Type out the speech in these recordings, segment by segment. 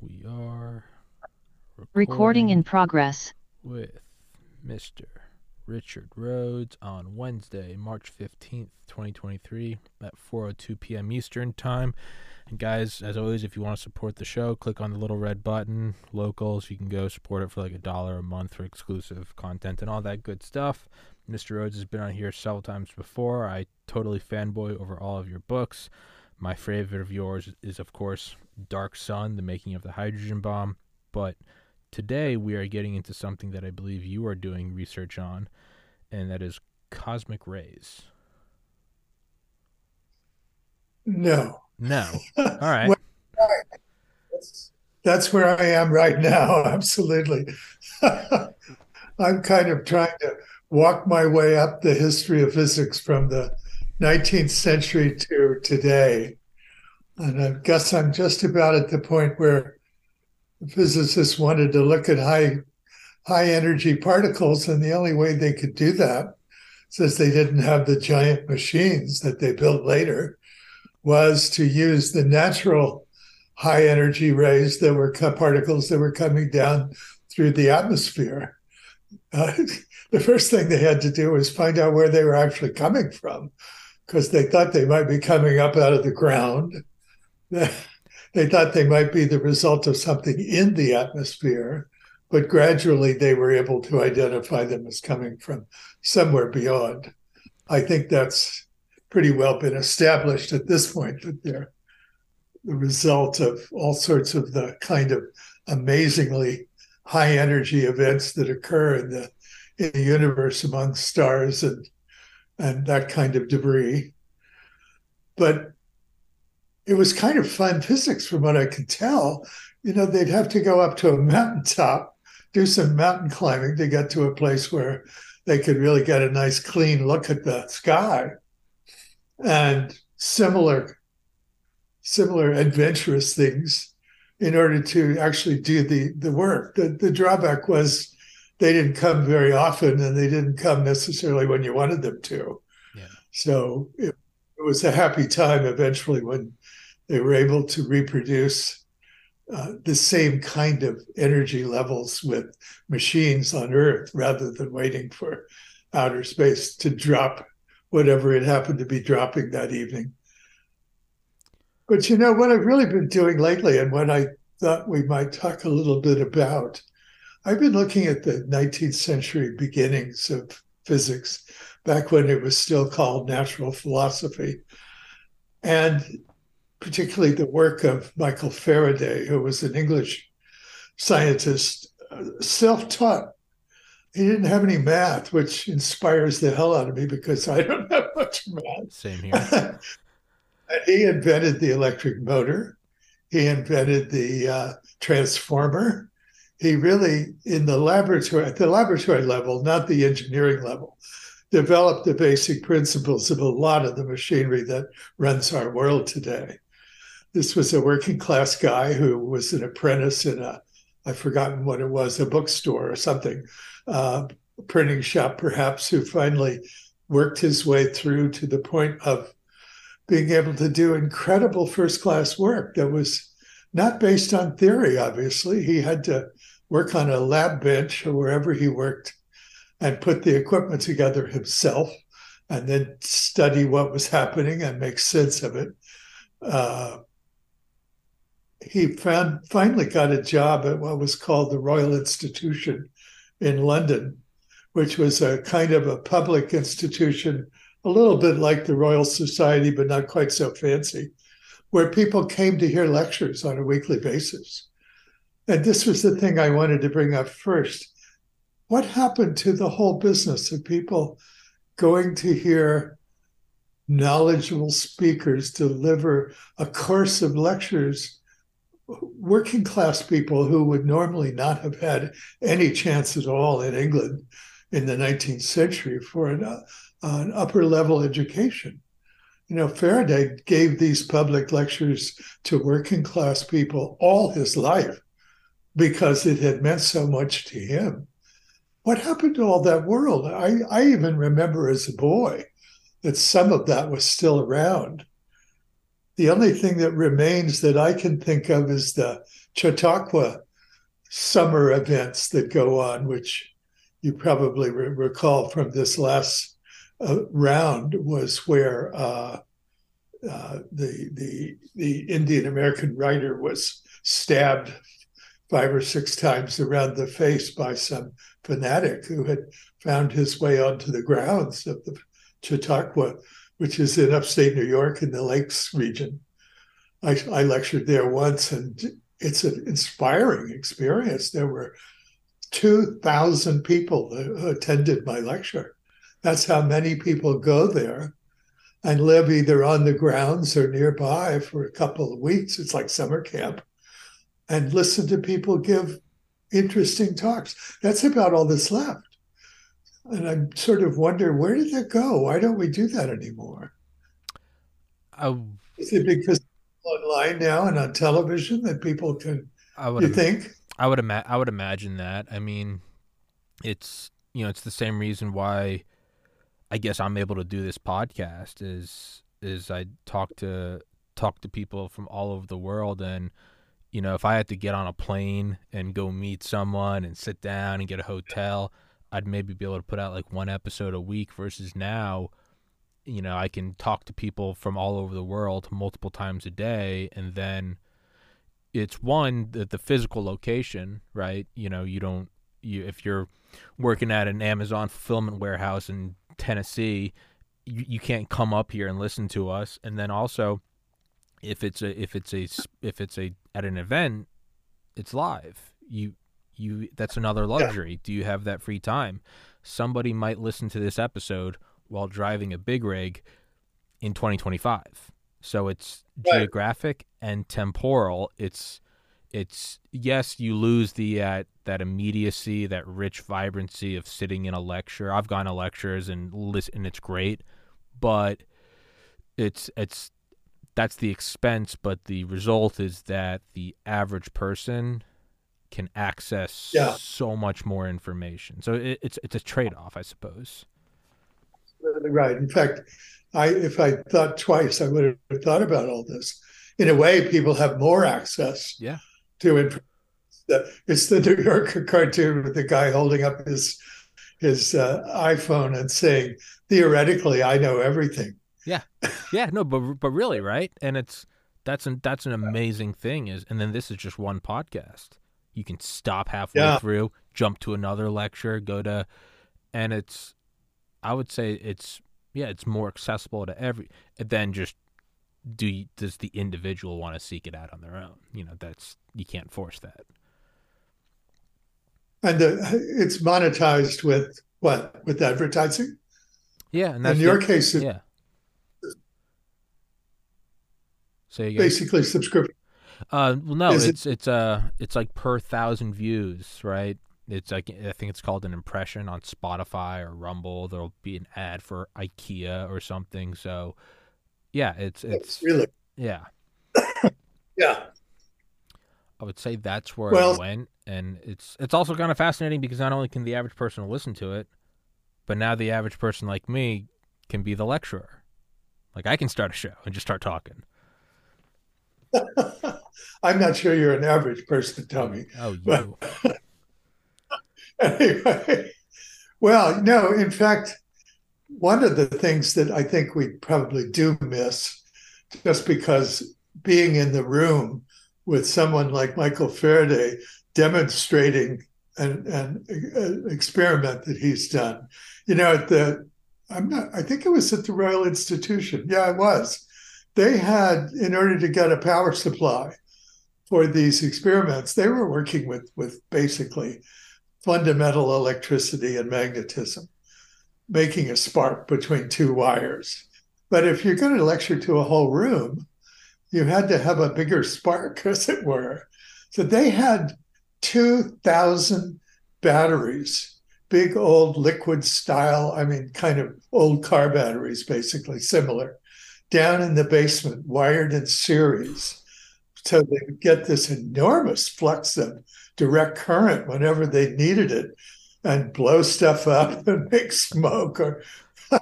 We are Recording in progress. with Mr. Richard Rhodes on Wednesday, March 15th, 2023 at 4:02 p.m. Eastern Time. And guys, as always, if you want to support the show, click on the little red button, locals. You can go support it for like a dollar a month for exclusive content and all that good stuff. Mr. Rhodes has been on here several times before. I totally fanboy over all of your books. My favorite of yours is, of course, Dark Sun, The Making of the Hydrogen Bomb. But today we are getting into something that I believe you are doing research on, and that is cosmic rays. No. No. All right. Well, That's, that's where I am right now. Absolutely. I'm kind of trying to walk my way up the history of physics from the 19th century to today. And I guess I'm just about at the point where physicists wanted to look at high high energy particles, and the only way they could do that, since they didn't have the giant machines that they built later, was to use the natural high energy rays that were particles that were coming down through the atmosphere. Uh, the first thing they had to do was find out where they were actually coming from, because they thought they might be coming up out of the ground. They thought they might be the result of something in the atmosphere, but gradually they were able to identify them as coming from somewhere beyond. I think that's pretty well been established at this point that they're the result of all sorts of the kind of amazingly high energy events that occur in the in the universe among stars and and that kind of debris. But it was kind of fun physics from what I could tell. You know, they'd have to go up to a mountaintop, do some mountain climbing to get to a place where they could really get a nice clean look at the sky. And similar similar adventurous things in order to actually do the the work. The the drawback was they didn't come very often and they didn't come necessarily when you wanted them to. Yeah. So it, was a happy time eventually when they were able to reproduce uh, the same kind of energy levels with machines on Earth rather than waiting for outer space to drop whatever it happened to be dropping that evening. But you know, what I've really been doing lately, and what I thought we might talk a little bit about, I've been looking at the 19th century beginnings of physics, back when it was still called natural philosophy. And particularly the work of Michael Faraday, who was an English scientist, uh, self taught. He didn't have any math, which inspires the hell out of me because I don't have much math. Same here. he invented the electric motor, he invented the uh, transformer. He really, in the laboratory, at the laboratory level, not the engineering level, developed the basic principles of a lot of the machinery that runs our world today. This was a working class guy who was an apprentice in a, I've forgotten what it was, a bookstore or something, uh, printing shop perhaps, who finally worked his way through to the point of being able to do incredible first class work that was not based on theory, obviously. He had to work on a lab bench or wherever he worked and put the equipment together himself and then study what was happening and make sense of it. Uh, he found finally got a job at what was called the Royal Institution in London, which was a kind of a public institution, a little bit like the Royal Society, but not quite so fancy, where people came to hear lectures on a weekly basis. And this was the thing I wanted to bring up first. What happened to the whole business of people going to hear knowledgeable speakers deliver a course of lectures working class people who would normally not have had any chance at all in England in the 19th century for an, uh, an upper level education. You know, Faraday gave these public lectures to working class people all his life because it had meant so much to him. What happened to all that world? I, I even remember as a boy that some of that was still around. the only thing that remains that I can think of is the Chautauqua summer events that go on, which you probably re- recall from this last uh, round, was where uh, uh, the the the Indian American writer was stabbed five or six times around the face by some fanatic who had found his way onto the grounds of the Chautauqua, which is in upstate New York in the Lakes region. I, I lectured there once, and it's an inspiring experience. There were 2,000 people who attended my lecture. That's how many people go there and live either on the grounds or nearby for a couple of weeks. It's like summer camp and listen to people give interesting talks. That's about all that's left. And I sort of wonder where did that go? Why don't we do that anymore? I, Is it because online now and on television that people can? I would You think? I would ima- I would imagine that. I mean, it's you know, it's the same reason why I guess I'm able to do this podcast is is I talk to talk to people from all over the world and you know, if I had to get on a plane and go meet someone and sit down and get a hotel, I'd maybe be able to put out like one episode a week versus now, you know, I can talk to people from all over the world multiple times a day and then it's one that the physical location, right? You know, you don't you if you're working at an Amazon fulfillment warehouse in Tennessee, you, you can't come up here and listen to us. And then also, if it's a if it's a if it's a at an event, it's live. You you that's another luxury. Do you have that free time? Somebody might listen to this episode while driving a big rig in 2025. So it's Right. geographic and temporal. It's it's yes, you lose the uh, that immediacy, that rich vibrancy of sitting in a lecture. I've gone to lectures and listen, and it's great, but it's it's that's the expense. But the result is that the average person can access Yeah. so much more information. So it, it's it's a trade off, I suppose. Right. In fact, I if I thought twice, I would have thought about all this. In a way, people have more access Yeah. to it. It's the New Yorker cartoon with the guy holding up his his uh, iPhone and saying, "Theoretically, I know everything." Yeah, yeah, no, but but really, right? And it's that's an that's an amazing thing is and then this is just one podcast. You can stop halfway Yeah. through, jump to another lecture, go to and it's I would say it's yeah, it's more accessible to every than just do you, does the individual want to seek it out on their own? You know, that's you can't force that. And uh, it's monetized with what? With advertising. Yeah, and that's In the- your case, it's yeah. Say again. basically subscription. Uh, well, no, Is it- it's it's uh it's like per thousand views, right? It's like I think it's called an impression on Spotify or Rumble. There'll be an ad for IKEA or something. So, yeah, it's it's really. yeah. Yeah. I would say that's where Well- I went, and it's it's also kind of fascinating because not only can the average person listen to it, but now the average person like me can be the lecturer. Like I can start a show and just start talking. I'm not sure you're an average person, Tommy. Oh, you. Well- anyway, well, no, in fact, one of the things that I think we probably do miss, just because being in the room with someone like Michael Faraday demonstrating an, an, an experiment that he's done, you know, at the, I'm not, I think it was at the Royal Institution. Yeah, it was. They had, in order to get a power supply for these experiments, they were working with, with basically fundamental electricity and magnetism, making a spark between two wires. But if you're going to lecture to a whole room, you had to have a bigger spark, as it were. So they had 2,000 batteries, big old liquid style, I mean, kind of old car batteries, basically similar, down in the basement, wired in series. So they get this enormous flux of direct current whenever they needed it and blow stuff up and make smoke or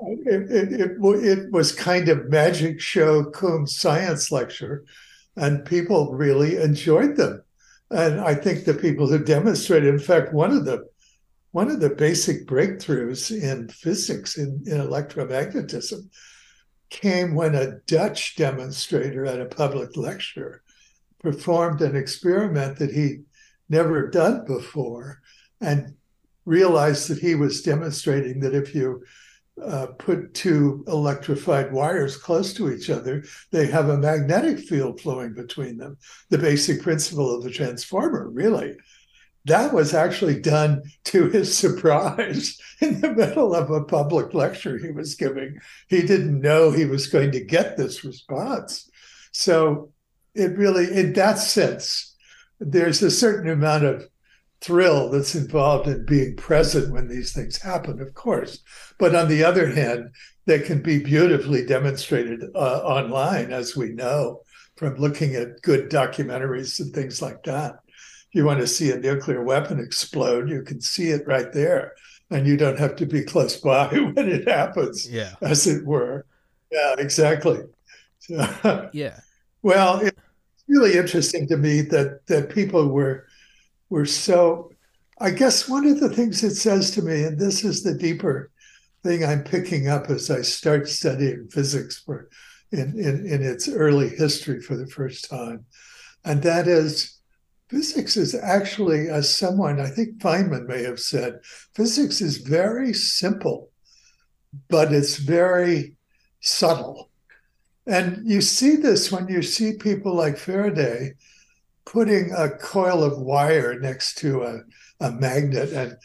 It, it, it, it was kind of magic show cum science lecture, and people really enjoyed them. And I think the people who demonstrated, in fact, one of the one of the basic breakthroughs in physics in, in electromagnetism came when a Dutch demonstrator at a public lecture performed an experiment that he'd never done before and realized that he was demonstrating that if you uh, put two electrified wires close to each other, they have a magnetic field flowing between them. The basic principle of the transformer, really. That was actually done to his surprise in the middle of a public lecture he was giving. He didn't know he was going to get this response. So it really, in that sense, there's a certain amount of thrill that's involved in being present when these things happen, of course. But on the other hand, they can be beautifully demonstrated uh, online, as we know from looking at good documentaries and things like that. You want to see a nuclear weapon explode, you can see it right there. And you don't have to be close by when it happens, Yeah. as it were. Yeah, exactly. So, Yeah. well, it's really interesting to me that that people were were so. I guess one of the things it says to me, and this is the deeper thing I'm picking up as I start studying physics for in in, in its early history for the first time, and that is physics is actually, as someone I think Feynman may have said, physics is very simple, but it's very subtle. And you see this when you see people like Faraday putting a coil of wire next to a, a magnet and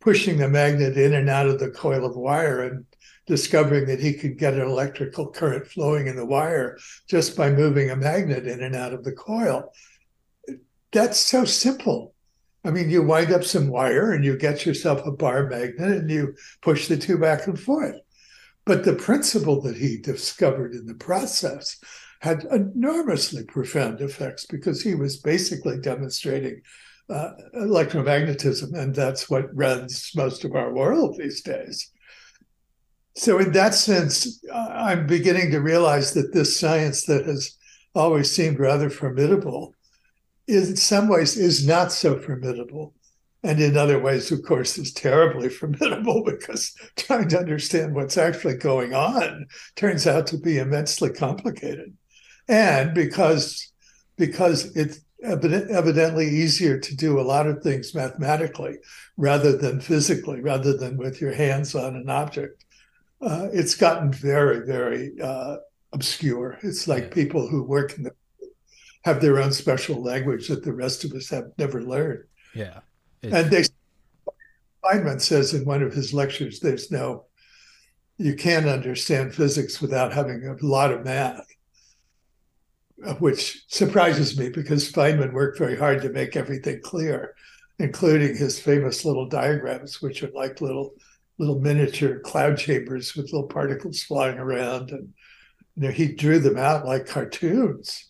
pushing the magnet in and out of the coil of wire and discovering that he could get an electrical current flowing in the wire just by moving a magnet in and out of the coil. That's so simple. I mean, you wind up some wire and you get yourself a bar magnet and you push the two back and forth. But the principle that he discovered in the process had enormously profound effects because he was basically demonstrating uh, electromagnetism, and that's what runs most of our world these days. So, in that sense, I'm beginning to realize that this science that has always seemed rather formidable is, in some ways, is not so formidable and in other ways, of course, is terribly formidable because trying to understand what's actually going on turns out to be immensely complicated. And because because it's evidently easier to do a lot of things mathematically rather than physically, rather than with your hands on an object, uh, it's gotten very, very uh, obscure. It's like people who work in the have their own special language that the rest of us have never learned. Yeah. And they Feynman says in one of his lectures, there's no you can't understand physics without having a lot of math, which surprises me because Feynman worked very hard to make everything clear, including his famous little diagrams, which are like little little miniature cloud chambers with little particles flying around, and you know he drew them out like cartoons.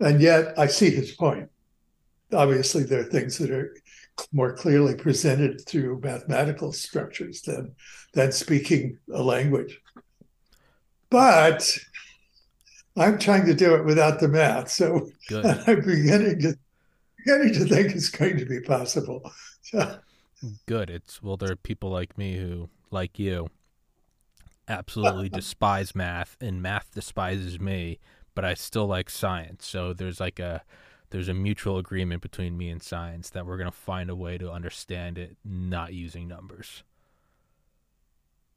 And yet, I see his point. Obviously, there are things that are more clearly presented through mathematical structures than than speaking a language. But I'm trying to do it without the math, so I'm beginning to beginning to think it's going to be possible. So, Good. It's well, there are people like me who, like you, absolutely despise math, and math despises me. But I still like science. So there's like a there's a mutual agreement between me and science that we're gonna find a way to understand it, not using numbers.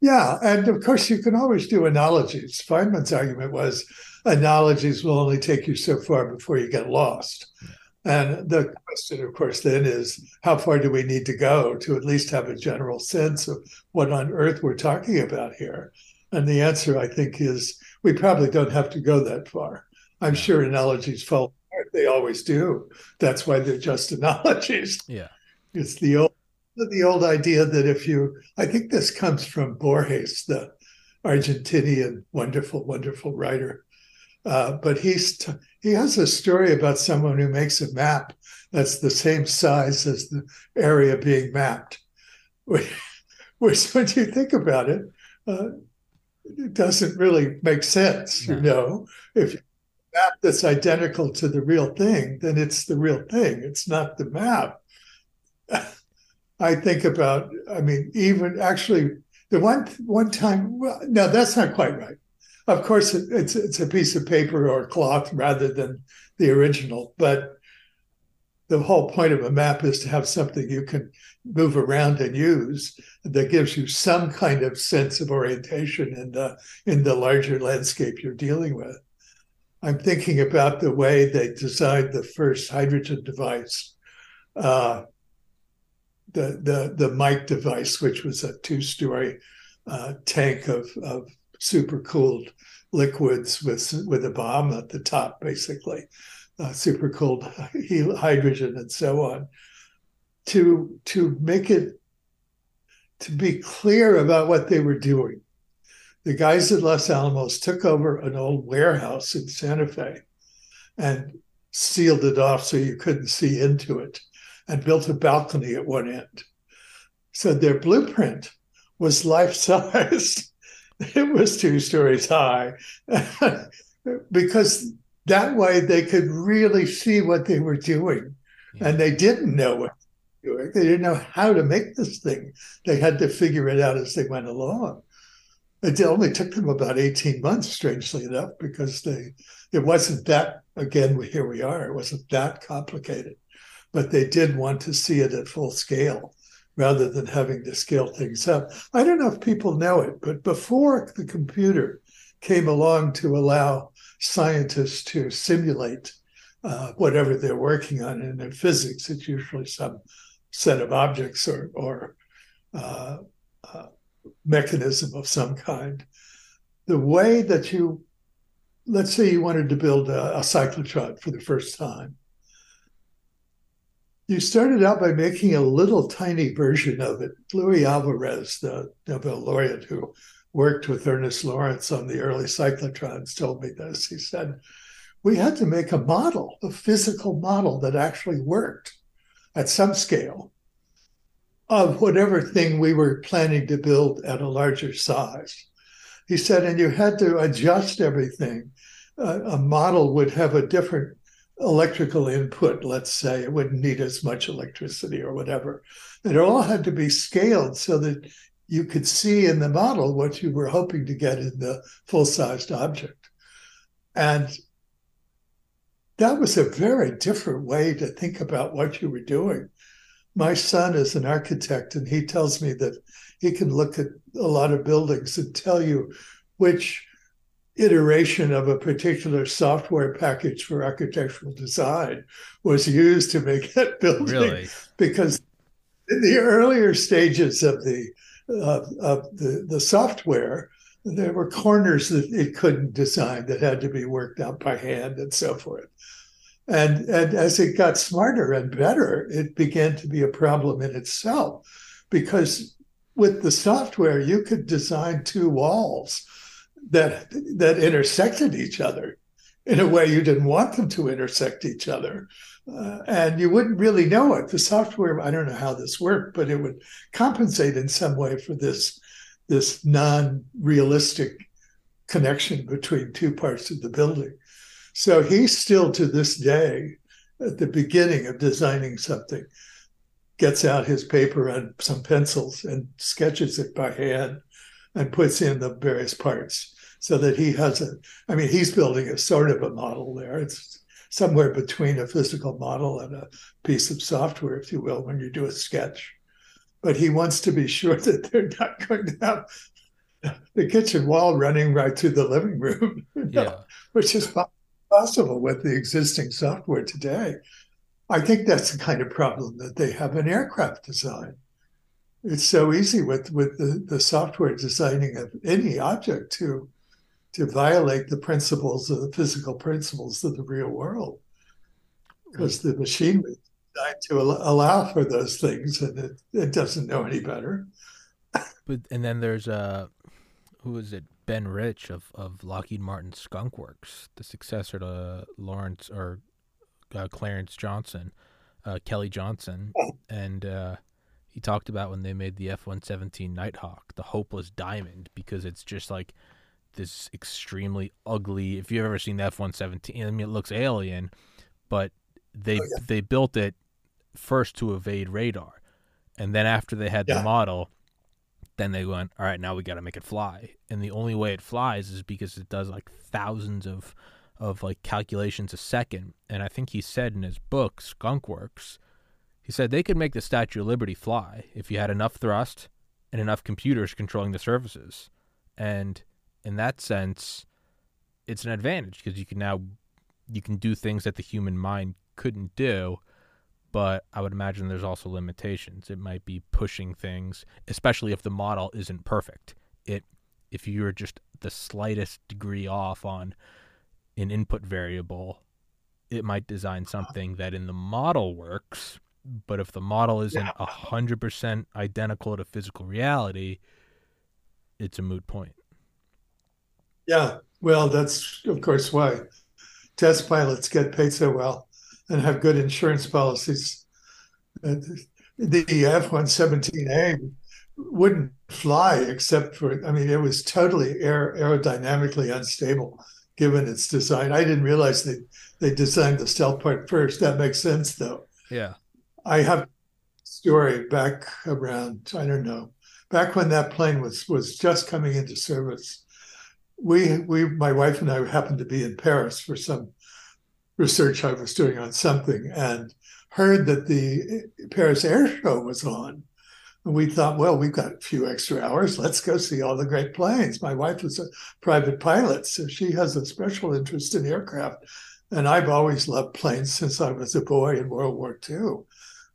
yeah, and of course you can always do analogies. Feynman's argument was analogies will only take you so far before you get lost. And the question, of course, then is how far do we need to go to at least have a general sense of what on earth we're talking about here? And the answer, I think, is we probably don't have to go that far. I'm sure analogies fall apart. They always do. That's why they're just analogies. Yeah. It's the old the old idea that if you I think this comes from Borges, the Argentinian wonderful, wonderful writer. Uh, but he's t- he has a story about someone who makes a map that's the same size as the area being mapped. Which, which when you think about it, uh, it doesn't really make sense. No. You know, if you map that's identical to the real thing, then it's the real thing. It's not the map. I think about. I mean, even actually, the one one time. Well, no, that's not quite right. Of course, it, it's it's a piece of paper or cloth rather than the original, but the whole point of a map is to have something you can move around and use that gives you some kind of sense of orientation in the in the larger landscape you're dealing with. I'm thinking about the way they designed the first hydrogen device, uh, the the the Mike device, which was a two-story uh, tank of of super cooled liquids with with a bomb at the top, basically uh, super cold hydrogen and so on to to make it to be clear about what they were doing. The guys at los alamos took over an old warehouse in santa fe and sealed it off so you couldn't see into it and built a balcony at one end. So their blueprint was life size. It was two stories high because that way they could really see what they were doing. Yeah. And they didn't know what they were doing. They didn't know how to make this thing. They had to figure it out as they went along. It only took them about 18 months, strangely enough, because they it wasn't that again, here we are, it wasn't that complicated. But they did want to see it at full scale rather than having to scale things up. I don't know if people know it, but before the computer came along to allow scientists to simulate uh, whatever they're working on. And in physics, it's usually some set of objects or, or uh, uh, mechanism of some kind. The way that you, let's say you wanted to build a, a cyclotron for the first time, you started out by making a little tiny version of it. Luis Alvarez, the Nobel laureate who worked with Ernest Lawrence on the early cyclotrons told me this. He said, we had to make a model, a physical model that actually worked at some scale of whatever thing we were planning to build at a larger size. He said, and you had to adjust everything. Uh, a model would have a different electrical input, let's say. It wouldn't need as much electricity or whatever. And it all had to be scaled so that you could see in the model what you were hoping to get in the full-sized object. And that was a very different way to think about what you were doing. My son is an architect, and he tells me that he can look at a lot of buildings and tell you which iteration of a particular software package for architectural design was used to make that building. Really? Because in the earlier stages of the of, of the, the software, there were corners that it couldn't design that had to be worked out by hand and so forth. And, and as it got smarter and better, it began to be a problem in itself because with the software, you could design two walls that that intersected each other in a way you didn't want them to intersect each other. Uh, and you wouldn't really know it. The software, I don't know how this worked, but it would compensate in some way for this this non-realistic connection between two parts of the building. So he still to this day, at the beginning of designing something, gets out his paper and some pencils and sketches it by hand and puts in the various parts so that he has a i mean he's building a sort of a model there it's somewhere between a physical model and a piece of software, if you will, when you do a sketch. But he wants to be sure that they're not going to have the kitchen wall running right through the living room, yeah. know, which is possible with the existing software today. I think that's the kind of problem that they have in aircraft design. It's so easy with, with the, the software designing of any object to to violate the principles of the physical principles of the real world. Because the machine was designed to allow for those things and it, it doesn't know any better. But and then there's uh who is it? Ben rich of, of lockheed martin skunk works the successor to lawrence or uh, clarence johnson uh, kelly johnson. And uh, He talked about when they made the F 117 Nighthawk, the hopeless diamond, because it's just like this extremely ugly. If you've ever seen the F 117, I mean, it looks alien, but they Oh, yeah. they built it first to evade radar, and then after they had Yeah. the model, then they went, all right, now we got to make it fly, and the only way it flies is because it does like thousands of of like calculations a second, and I think he said in his book Skunk Works, he said they could make the Statue of Liberty fly if you had enough thrust and enough computers controlling the surfaces, and in that sense, it's an advantage because you can now you can do things that the human mind couldn't do but I would imagine there's also limitations. It might be pushing things, especially if the model isn't perfect. It if you're just the slightest degree off on an input variable, it might design uh-huh. something that in the model works, but if the model isn't a hundred percent identical to physical reality, it's a moot point. Yeah, well, that's of course why test pilots get paid so well and have good insurance policies. Uh, The F 117A wouldn't fly except for, I mean, it was totally aer- aerodynamically unstable given its design. I didn't realize they, they designed the stealth part first. That makes sense, though. Yeah. I have a story back around, I don't know, back when that plane was was just coming into service. We we my wife and I happened to be in Paris for some research I was doing on something and heard that the Paris Air Show was on. And we thought, well, we've got a few extra hours. Let's go see all the great planes. My wife was a private pilot, so she has a special interest in aircraft. And I've always loved planes since I was a boy in World War II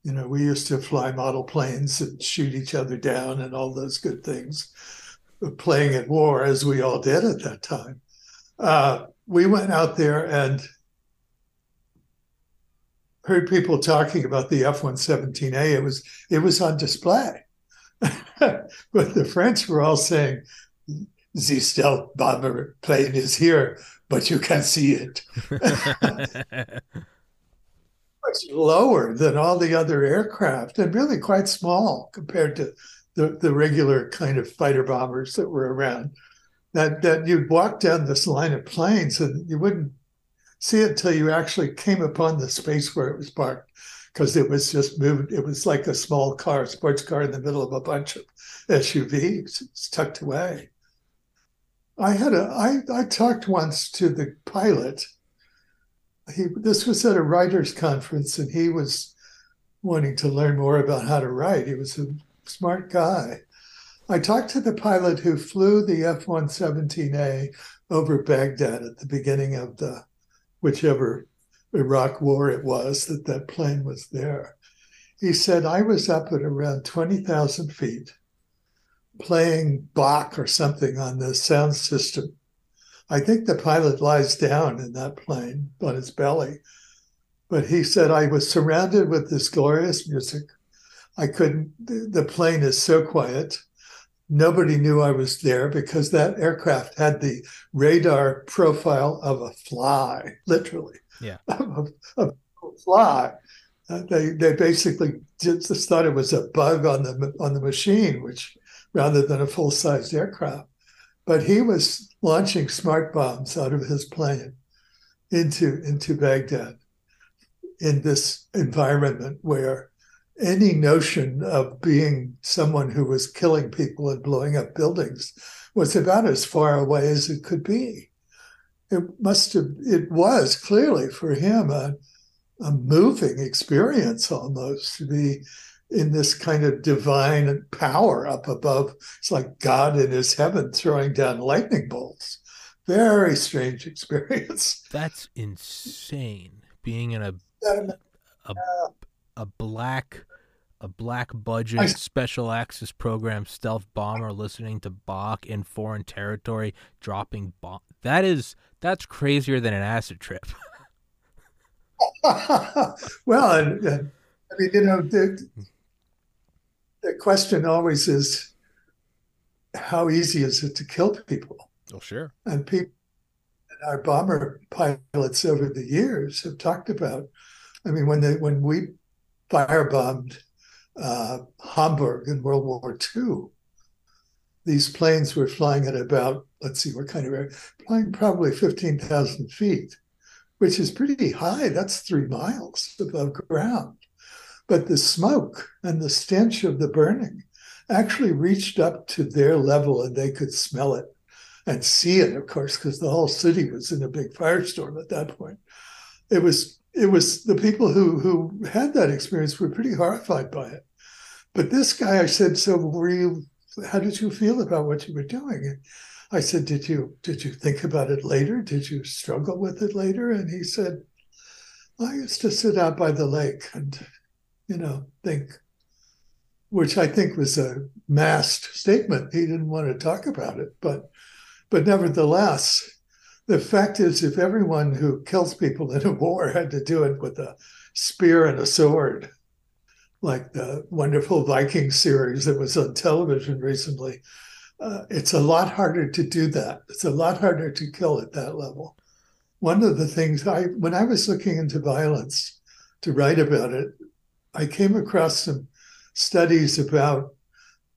you know, we used to fly model planes and shoot each other down and all those good things, playing at war as we all did at that time. Uh, we went out there and heard people talking about the F-117A. It was it was on display, but the French were all saying, "The stealth bomber plane is here, but you can see it." much lower than all the other aircraft and really quite small compared to the, the regular kind of fighter bombers that were around. That that you'd walk down this line of planes and you wouldn't see it until you actually came upon the space where it was parked because it was just moved. It was like a small car, sports car in the middle of a bunch of SUVs. It's tucked away. I had a I I talked once to the pilot he this was at a writers conference and he was wanting to learn more about how to write he was a smart guy i talked to the pilot who flew the f-117a over baghdad at the beginning of the whichever iraq war it was that that plane was there he said i was up at around 20000 feet playing bach or something on the sound system I think the pilot lies down in that plane on his belly. But he said, I was surrounded with this glorious music. I couldn't, the plane is so quiet. Nobody knew I was there because that aircraft had the radar profile of a fly, literally. Yeah. Of a, a fly. Uh, they they basically just thought it was a bug on the on the machine, which rather than a full sized aircraft. But he was launching smart bombs out of his plane into into Baghdad in this environment where any notion of being someone who was killing people and blowing up buildings was about as far away as it could be. It must have it was clearly for him a, a moving experience almost to be in this kind of divine power up above. It's like God in his heaven throwing down lightning bolts. Very strange experience. That's insane. Being in a a, a black a black budget I- special access program stealth bomber listening to Bach in foreign territory dropping bomb that is that's crazier than an acid trip. well, and, and, I mean, you know, the, the question always is how easy is it to kill people? oh sure. And people, and our bomber pilots over the years have talked about. I mean, when they when we firebombed uh, Hamburg in World War II. These planes were flying at about, let's see, what kind of air? Flying probably 15,000 feet, which is pretty high. That's three miles above ground. But the smoke and the stench of the burning actually reached up to their level and they could smell it and see it, of course, because the whole city was in a big firestorm at that point. It was it was the people who who had that experience were pretty horrified by it. But this guy, I said, so were you? How did you feel about what you were doing? I said, did you did you think about it later? Did you struggle with it later? And he said, I used to sit out by the lake and, you know, think, which I think was a masked statement. He didn't want to talk about it, but but nevertheless, the fact is, if everyone who kills people in a war had to do it with a spear and a sword, like the wonderful Viking series that was on television recently, uh, it's a lot harder to do that. It's a lot harder to kill at that level. One of the things I, when I was looking into violence to write about it, I came across some studies about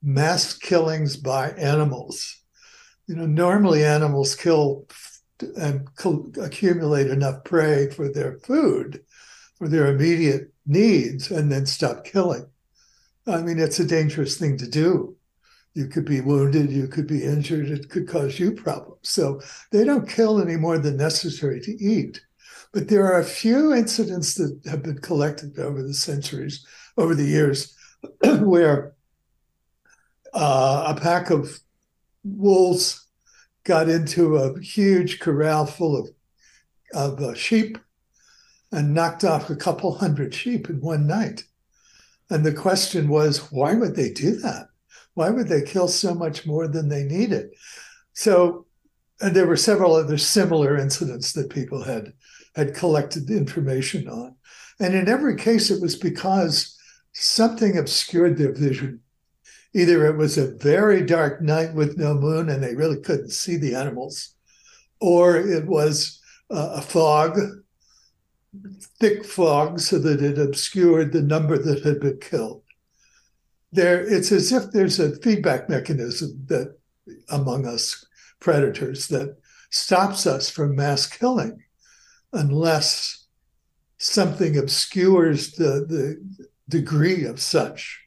mass killings by animals. You know, normally animals kill and accumulate enough prey for their food, for their immediate needs, and then stop killing. I mean, it's a dangerous thing to do. You could be wounded, you could be injured, it could cause you problems. So they don't kill any more than necessary to eat. But there are a few incidents that have been collected over the centuries, over the years, where uh, a pack of wolves got into a huge corral full of of uh, sheep and knocked off a couple hundred sheep in one night. And the question was, why would they do that? Why would they kill so much more than they needed? So, and there were several other similar incidents that people had had collected information on. And in every case, it was because something obscured their vision either it was a very dark night with no moon and they really couldn't see the animals, or it was uh, a fog, thick fog, so that it obscured the number that had been killed. There, it's as if there's a feedback mechanism that among us predators that stops us from mass killing unless something obscures the, the degree of such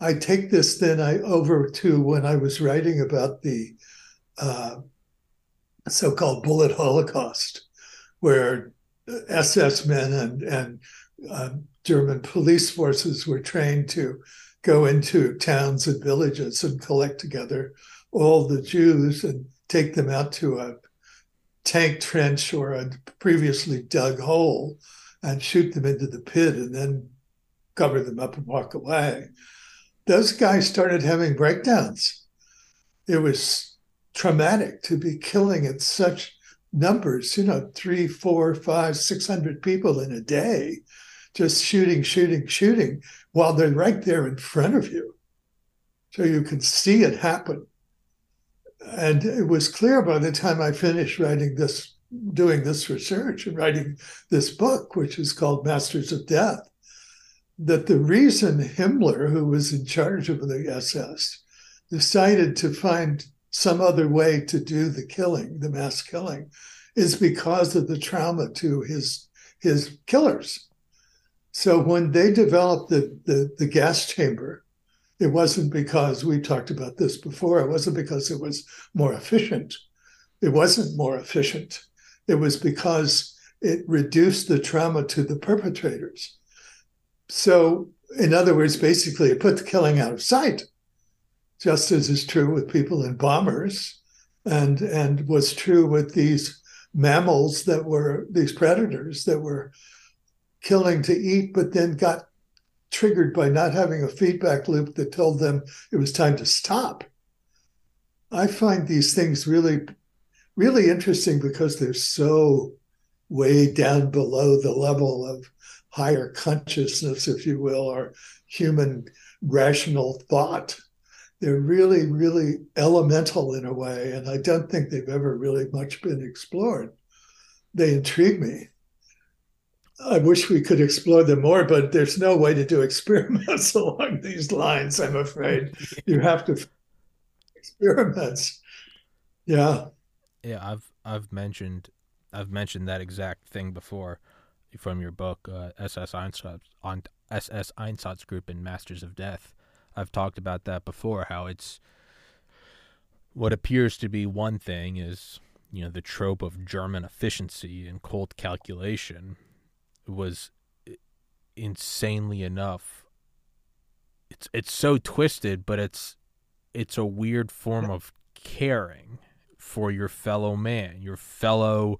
I take this then I over to when I was writing about the uh, so-called bullet holocaust, where SS men and and uh, German police forces were trained to go into towns and villages and collect together all the Jews and take them out to a tank trench or a previously dug hole and shoot them into the pit and then cover them up and walk away those guys started having breakdowns. It was traumatic to be killing at such numbers, you know, three, four, five, six hundred people in a day, just shooting, shooting, shooting while they're right there in front of you. So you can see it happen. And it was clear by the time I finished writing this, doing this research and writing this book, which is called Masters of Death, that the reason Himmler, who was in charge of the SS, decided to find some other way to do the killing, the mass killing, is because of the trauma to his his killers. So when they developed the, the, the gas chamber, it wasn't because we talked about this before, it wasn't because it was more efficient. It wasn't more efficient. It was because it reduced the trauma to the perpetrators so, in other words, basically, it put the killing out of sight, just as is true with people in bombers, and and was true with these mammals that were these predators that were killing to eat, but then got triggered by not having a feedback loop that told them it was time to stop. I find these things really, really interesting because they're so way down below the level of higher consciousness, if you will, or human rational thought. They're really, really elemental in a way, and I don't think they've ever really much been explored. They intrigue me. I wish we could explore them more, but there's no way to do experiments along these lines. I'm afraid you have to experiments. Yeah. Yeah, I've I've mentioned I've mentioned that exact thing before from your book uh, SS Einsatz on SS group in Masters of Death. I've talked about that before how it's what appears to be one thing is you know the trope of German efficiency and cold calculation was insanely enough it's it's so twisted but it's it's a weird form of caring for your fellow man your fellow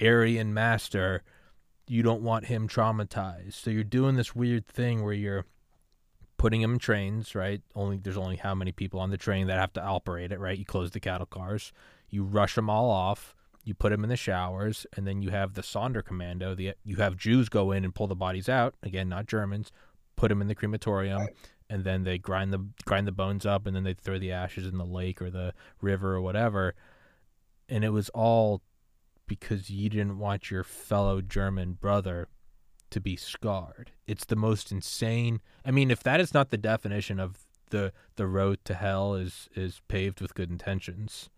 Aryan master you don't want him traumatized so you're doing this weird thing where you're putting him in trains right only there's only how many people on the train that have to operate it right you close the cattle cars you rush them all off you put them in the showers, and then you have the Sonderkommando. The you have Jews go in and pull the bodies out again, not Germans. Put them in the crematorium, and then they grind the grind the bones up, and then they throw the ashes in the lake or the river or whatever. And it was all because you didn't want your fellow German brother to be scarred. It's the most insane. I mean, if that is not the definition of the the road to hell is is paved with good intentions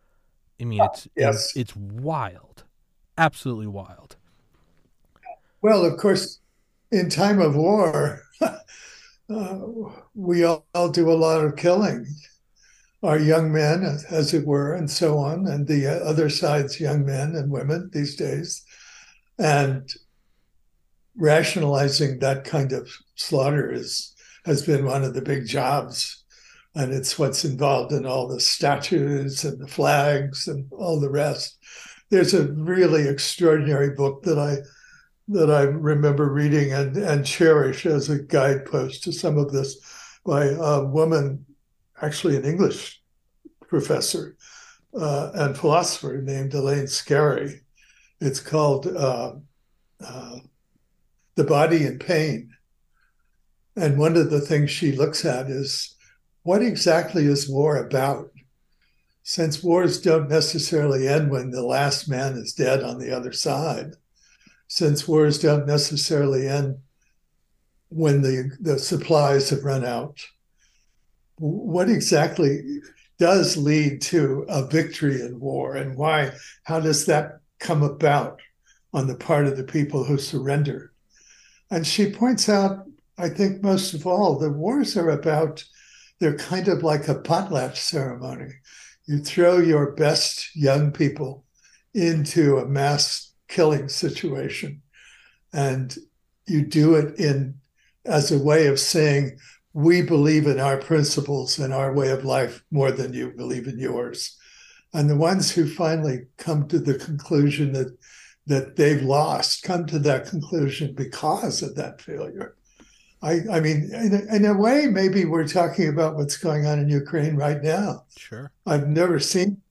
I mean, it's yes. it's, it's wild, absolutely wild. Well, of course, in time of war, uh, we all, all, do a lot of killing. Our young men, as it were, and so on, and the other side's young men and women these days, and rationalizing that kind of slaughter is has been one of the big jobs and it's what's involved in all the statues and the flags and all the rest. There's a really extraordinary book that I that I remember reading and, and cherish as a guidepost to some of this by a woman, actually an English professor uh, and philosopher named Elaine Scarry. It's called uh, uh, The Body in Pain. And one of the things she looks at is what exactly is war about? Since wars don't necessarily end when the last man is dead on the other side, since wars don't necessarily end when the, the supplies have run out, what exactly does lead to a victory in war and why? How does that come about on the part of the people who surrender? And she points out, I think most of all, the wars are about they're kind of like a potlatch ceremony. You throw your best young people into a mass killing situation, and you do it in as a way of saying, we believe in our principles and our way of life more than you believe in yours. And the ones who finally come to the conclusion that that they've lost come to that conclusion because of that failure. I, I mean, in a, in a way, maybe we're talking about what's going on in Ukraine right now. Sure. I've never seen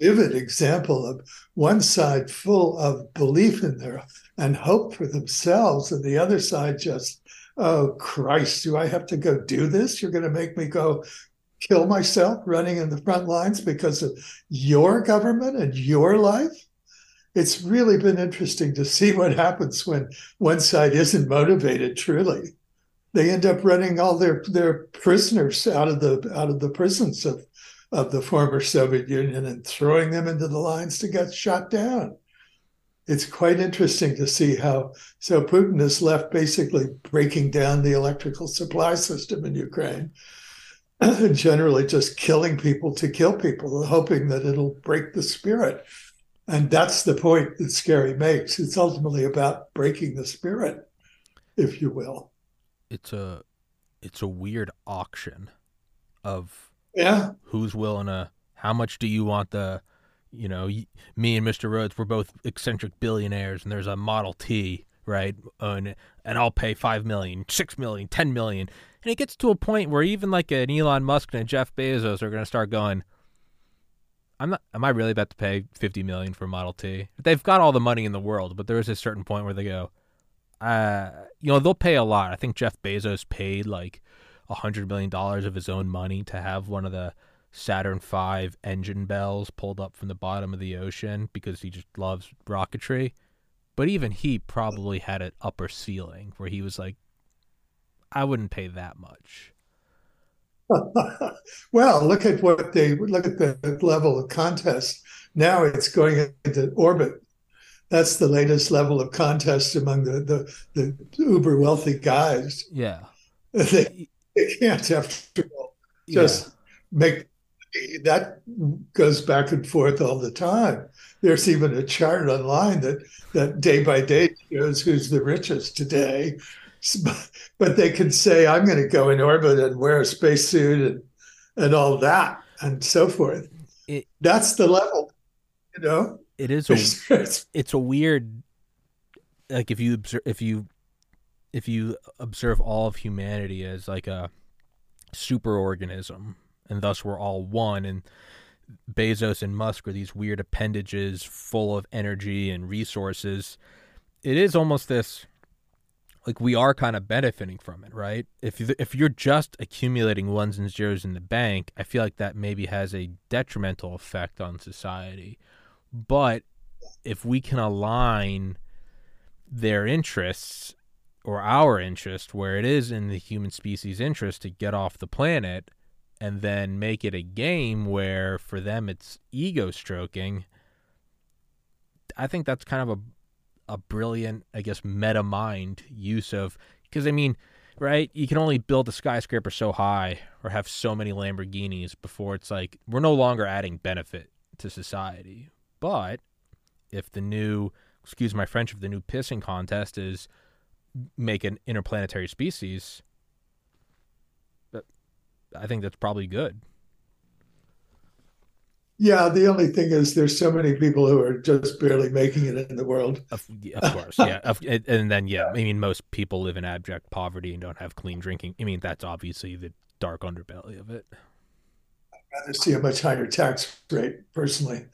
vivid example of one side full of belief in their and hope for themselves, and the other side just, oh Christ, do I have to go do this? You're going to make me go kill myself running in the front lines because of your government and your life? It's really been interesting to see what happens when one side isn't motivated truly they end up running all their their prisoners out of the out of the prisons of of the former Soviet Union and throwing them into the lines to get shot down. It's quite interesting to see how so Putin is left basically breaking down the electrical supply system in Ukraine and generally just killing people to kill people, hoping that it'll break the spirit. And that's the point that Scarry makes. It's ultimately about breaking the spirit, if you will it's a it's a weird auction of yeah who's willing to how much do you want the you know me and Mr. Rhodes we're both eccentric billionaires and there's a Model T right and and I'll pay 5 million 6 million 10 million and it gets to a point where even like an Elon Musk and a Jeff Bezos are going to start going I'm not am I really about to pay 50 million for Model T they've got all the money in the world but there is a certain point where they go uh, you know, they'll pay a lot. I think Jeff Bezos paid like a hundred million dollars of his own money to have one of the Saturn V engine bells pulled up from the bottom of the ocean because he just loves rocketry. but even he probably had an upper ceiling where he was like, I wouldn't pay that much. well, look at what they look at the level of contest. Now it's going into orbit. That's the latest level of contest among the the, the uber wealthy guys. Yeah, they, they can't after all just yeah. make that goes back and forth all the time. There's even a chart online that that day by day shows who's the richest today. But they can say, "I'm going to go in orbit and wear a spacesuit and and all that and so forth." It, That's the level, you know. It is a it's a weird like if you observe if you if you observe all of humanity as like a super organism and thus we're all one. And Bezos and Musk are these weird appendages full of energy and resources. It is almost this like we are kind of benefiting from it, right? If if you're just accumulating ones and zeros in the bank, I feel like that maybe has a detrimental effect on society. But if we can align their interests or our interest where it is in the human species interest to get off the planet, and then make it a game where for them it's ego stroking, I think that's kind of a a brilliant, I guess, meta mind use of because I mean, right? You can only build a skyscraper so high or have so many Lamborghinis before it's like we're no longer adding benefit to society. But if the new, excuse my French, if the new pissing contest is make an interplanetary species, I think that's probably good. Yeah, the only thing is there's so many people who are just barely making it in the world. Of, of course, yeah. Of, and then, yeah, I mean, most people live in abject poverty and don't have clean drinking. I mean, that's obviously the dark underbelly of it. I'd rather see a much higher tax rate, personally.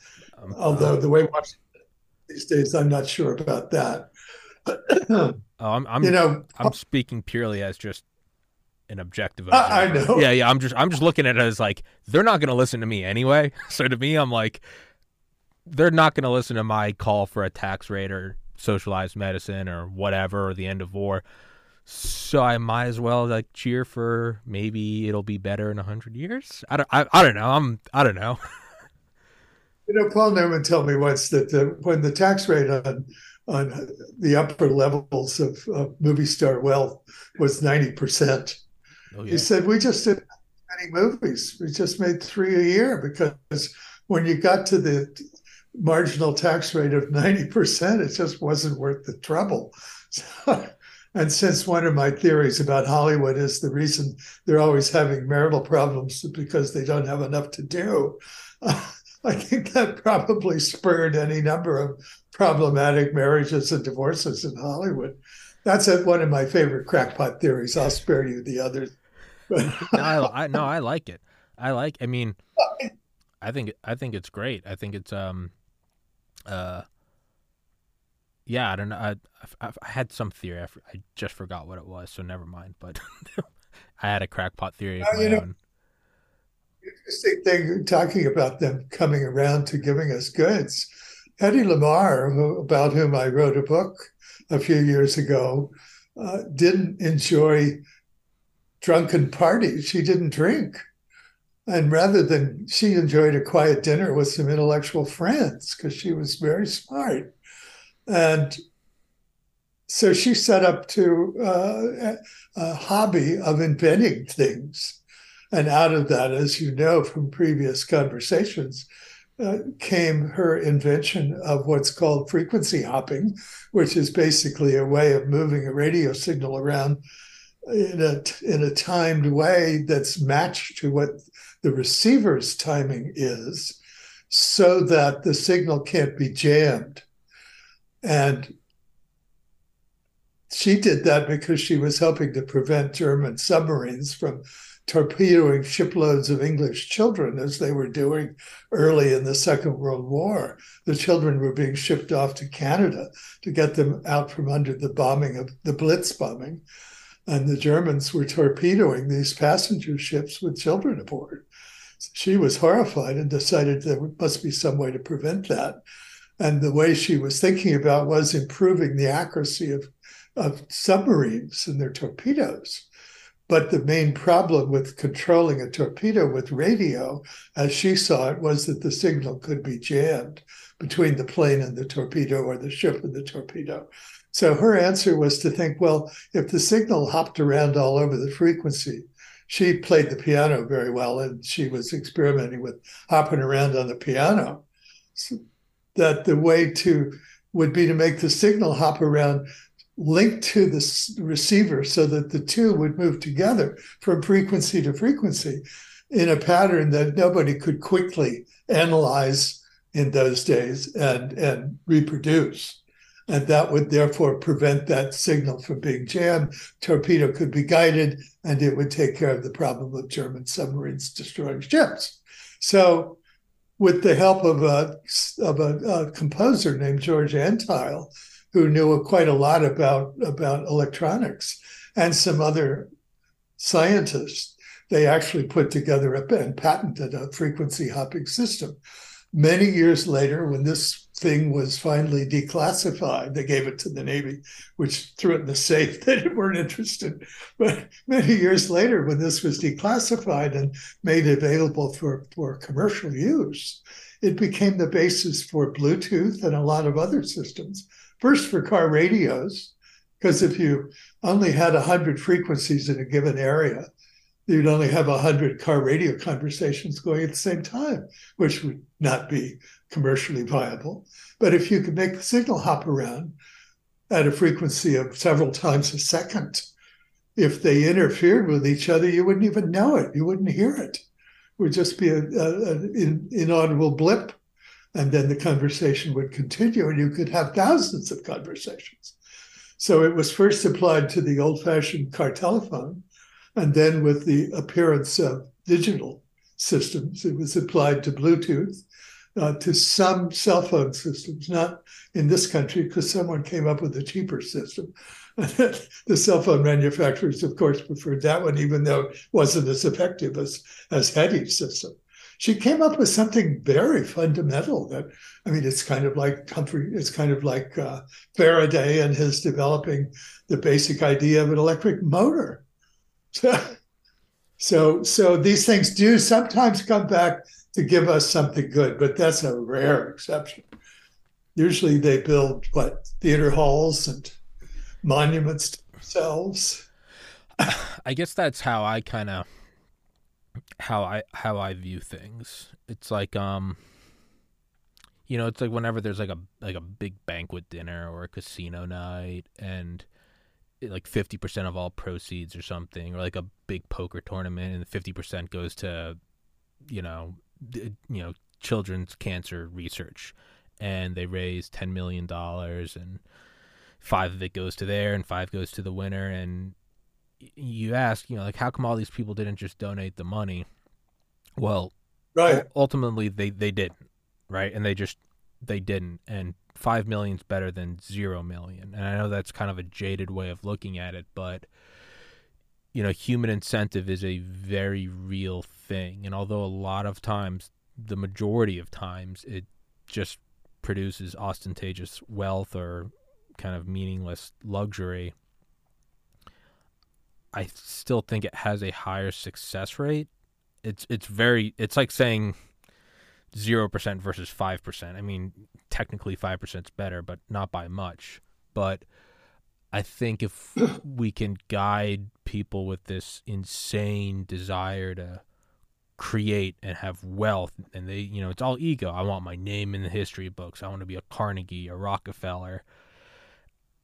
Um, Although the way Washington these days, I'm not sure about that. oh, I'm, I'm, you know, I'm speaking purely as just an objective. Observer. I know. Yeah, yeah. I'm just I'm just looking at it as like they're not going to listen to me anyway. So to me, I'm like, they're not going to listen to my call for a tax rate or socialized medicine or whatever or the end of war. So I might as well like cheer for maybe it'll be better in a hundred years. I don't. I, I don't know. I'm. I don't know. you know, Paul Newman told me once that the, when the tax rate on on the upper levels of, of movie star wealth was ninety percent Oh, yeah. He said, We just did many movies. We just made three a year because when you got to the marginal tax rate of 90%, it just wasn't worth the trouble. So, and since one of my theories about Hollywood is the reason they're always having marital problems because they don't have enough to do, uh, I think that probably spurred any number of problematic marriages and divorces in Hollywood. That's a, one of my favorite crackpot theories. I'll spare you the others. no, I, I no, I like it. I like. I mean, I think I think it's great. I think it's um, uh, yeah. I don't know. I I, I had some theory. I, I, just forgot what it was, so never mind. But I had a crackpot theory of my you own. interesting thing talking about them coming around to giving us goods. Hedy Lamarr, who, about whom I wrote a book a few years ago, uh, didn't enjoy drunken parties. She didn't drink. And rather than, she enjoyed a quiet dinner with some intellectual friends because she was very smart. And so she set up to uh, a hobby of inventing things. And out of that, as you know from previous conversations, uh, came her invention of what's called frequency hopping, which is basically a way of moving a radio signal around in a in a timed way that's matched to what the receiver's timing is so that the signal can't be jammed and she did that because she was helping to prevent German submarines from torpedoing shiploads of English children as they were doing early in the Second World War. The children were being shipped off to Canada to get them out from under the bombing of the Blitz bombing and the Germans were torpedoing these passenger ships with children aboard. She was horrified and decided there must be some way to prevent that. And the way she was thinking about was improving the accuracy of, of submarines and their torpedoes. But the main problem with controlling a torpedo with radio, as she saw it, was that the signal could be jammed between the plane and the torpedo or the ship and the torpedo. So her answer was to think, well, if the signal hopped around all over the frequency, she played the piano very well and she was experimenting with hopping around on the piano. So that the way to would be to make the signal hop around linked to the receiver so that the two would move together from frequency to frequency in a pattern that nobody could quickly analyze in those days and, and reproduce. And that would therefore prevent that signal from being jammed. Torpedo could be guided and it would take care of the problem of German submarines destroying ships. So, with the help of a, of a, a composer named George Antheil, who knew quite a lot about about electronics, and some other scientists. They actually put together a, and patented a frequency hopping system. Many years later, when this thing was finally declassified, they gave it to the Navy, which threw it in the safe. They weren't interested. But many years later, when this was declassified and made available for, for commercial use, it became the basis for Bluetooth and a lot of other systems First, for car radios, because if you only had 100 frequencies in a given area, you'd only have 100 car radio conversations going at the same time, which would not be commercially viable. But if you could make the signal hop around at a frequency of several times a second, if they interfered with each other, you wouldn't even know it. You wouldn't hear it. It would just be an inaudible blip and then the conversation would continue and you could have thousands of conversations so it was first applied to the old-fashioned car telephone and then with the appearance of digital systems. It was applied to bluetooth uh, to some cell phone systems not in this country because someone came up with a cheaper system. The cell phone manufacturers of course preferred that one even though it wasn't as effective as as Hedy's system. She came up with something very fundamental that i mean it's kind of like Humphry it's kind of like uh, faraday and his developing the basic idea of an electric motor so, so these things do sometimes come back to give us something good but that's a rare exception usually they build what theater halls and monuments to themselves i guess that's how i kind of how I how I view things. It's like um you know, it's like whenever there's like a like a big banquet dinner or a casino night and like 50% of all proceeds or something or like a big poker tournament and 50% goes to you know, you know, children's cancer research and they raise 10 million dollars and five of it goes to there and five goes to the winner and you ask, you know, like how come all these people didn't just donate the money? Well, right. Ultimately, they they didn't, right? And they just they didn't. And five is better than zero million. And I know that's kind of a jaded way of looking at it, but you know, human incentive is a very real thing. And although a lot of times, the majority of times, it just produces ostentatious wealth or kind of meaningless luxury I still think it has a higher success rate. It's it's very it's like saying zero percent versus five percent. I mean, technically five percent is better, but not by much. But I think if we can guide people with this insane desire to create and have wealth and they you know it's all ego i want my name in the history books i want to be a carnegie a rockefeller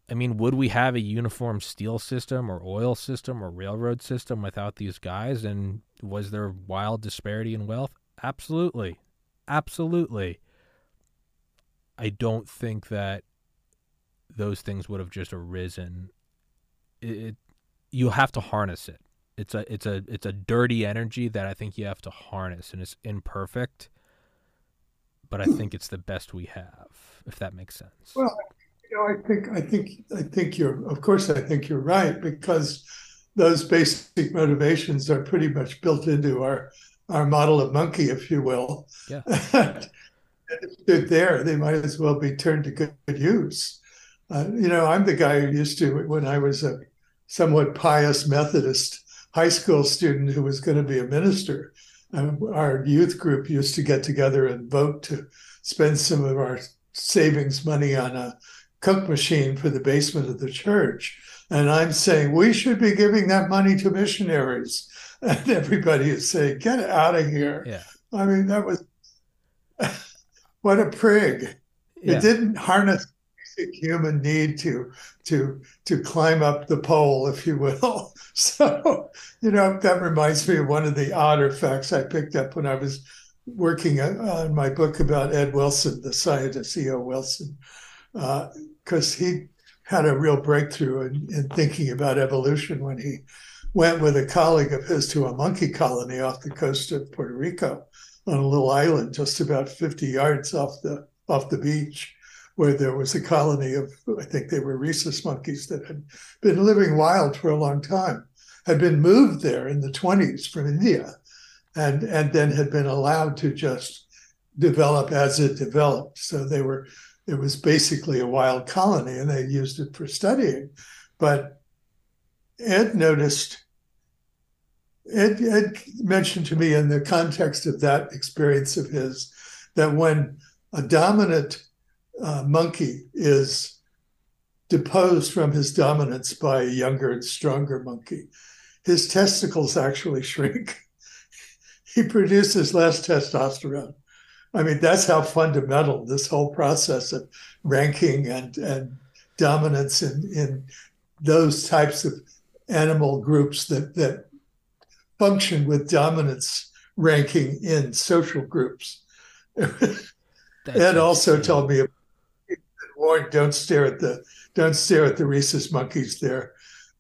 I mean, would we have a uniform steel system or oil system or railroad system without these guys? And was there wild disparity in wealth? Absolutely. Absolutely. I don't think that those things would have just arisen. It, it you have to harness it. It's a it's a it's a dirty energy that I think you have to harness and it's imperfect, but I think it's the best we have, if that makes sense. Well, you know, I think I think I think you're of course I think you're right because those basic motivations are pretty much built into our our model of monkey, if you will. Yeah. they're there, they might as well be turned to good use. Uh, you know, I'm the guy who used to, when I was a somewhat pious Methodist high school student who was going to be a minister, um, our youth group used to get together and vote to spend some of our savings money on a Coke machine for the basement of the church. And I'm saying we should be giving that money to missionaries. And everybody is saying, get out of here. Yeah. I mean, that was what a prig. Yeah. It didn't harness basic human need to to to climb up the pole, if you will. So, you know, that reminds me of one of the odder facts I picked up when I was working on my book about Ed Wilson, the scientist E.O. Wilson, because uh, he had a real breakthrough in, in thinking about evolution when he went with a colleague of his to a monkey colony off the coast of Puerto Rico on a little island just about 50 yards off the off the beach where there was a colony of I think they were rhesus monkeys that had been living wild for a long time had been moved there in the 20s from India and and then had been allowed to just develop as it developed. So they were it was basically a wild colony and they used it for studying. But Ed noticed Ed, Ed mentioned to me in the context of that experience of his that when a dominant uh, monkey is deposed from his dominance by a younger and stronger monkey, his testicles actually shrink. he produces less testosterone. I mean, that's how fundamental this whole process of ranking and, and dominance in, in those types of animal groups that, that function with dominance ranking in social groups. Ed also told me, warned, don't stare at the don't stare at the rhesus monkeys there.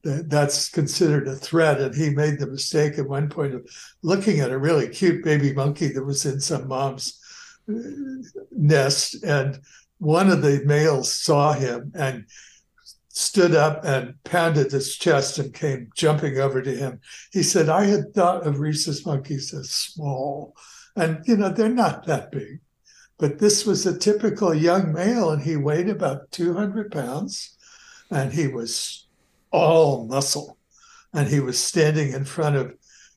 That's considered a threat. And he made the mistake at one point of looking at a really cute baby monkey that was in some mom's uh, nest. And one of the males saw him and stood up and pounded his chest and came jumping over to him. He said, I had thought of rhesus monkeys as small. And, you know, they're not that big. But this was a typical young male, and he weighed about 200 pounds, and he was all muscle. And he was standing in front of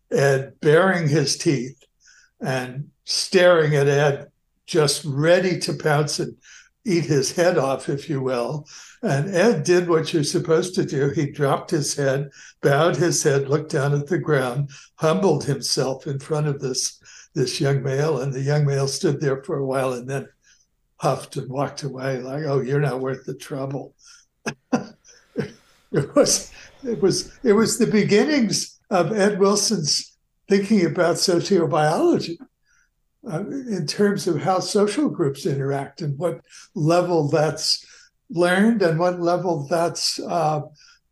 Ed, baring his teeth and staring at Ed, just ready to pounce and eat his head off, if you will. And Ed did what you're supposed to do. He dropped his head, bowed his head, looked down at the ground, humbled himself in front of this this young male, and the young male stood there for a while and then huffed and walked away like, "Oh, you're not worth the trouble." it was it was it was the beginnings of Ed Wilson's thinking about sociobiology uh, in terms of how social groups interact and what level that's learned and what level that's uh,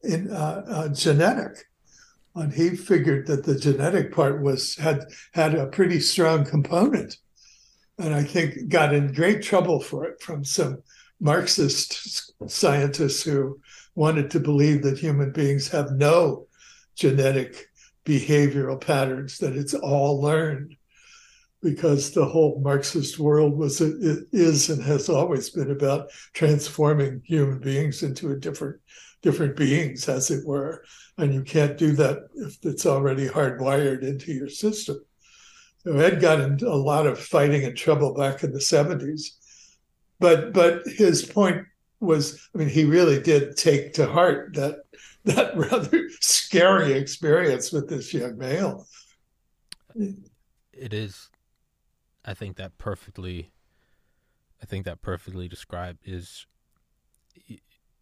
in uh, uh, genetic. And he figured that the genetic part was had had a pretty strong component, and I think got in great trouble for it from some Marxist scientists who wanted to believe that human beings have no genetic behavioral patterns, that it's all learned because the whole Marxist world was is and has always been about transforming human beings into a different different beings, as it were. And you can't do that if it's already hardwired into your system. So Ed got into a lot of fighting and trouble back in the 70s. But but his point was, I mean, he really did take to heart that that rather scary experience with this young male. It is I think that perfectly I think that perfectly described is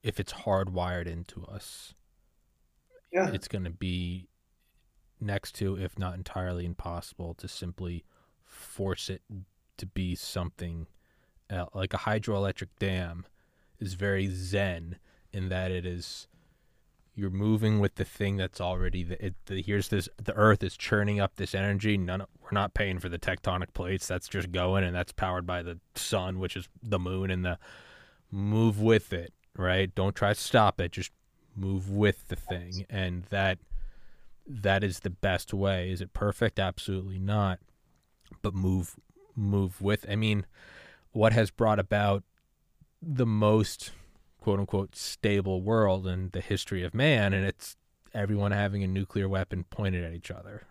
if it's hardwired into us. Yeah. It's going to be next to if not entirely impossible to simply force it to be something like a hydroelectric dam is very zen in that it is you're moving with the thing that's already the, it, the, here's this the earth is churning up this energy. None we're not paying for the tectonic plates. That's just going and that's powered by the sun which is the moon and the move with it right? Don't try to stop it. Just move with the thing. And that that is the best way. Is it perfect? Absolutely not. But move move with i mean what has brought about the most quote unquote stable world in the history of man, and it's everyone having a nuclear weapon pointed at each other.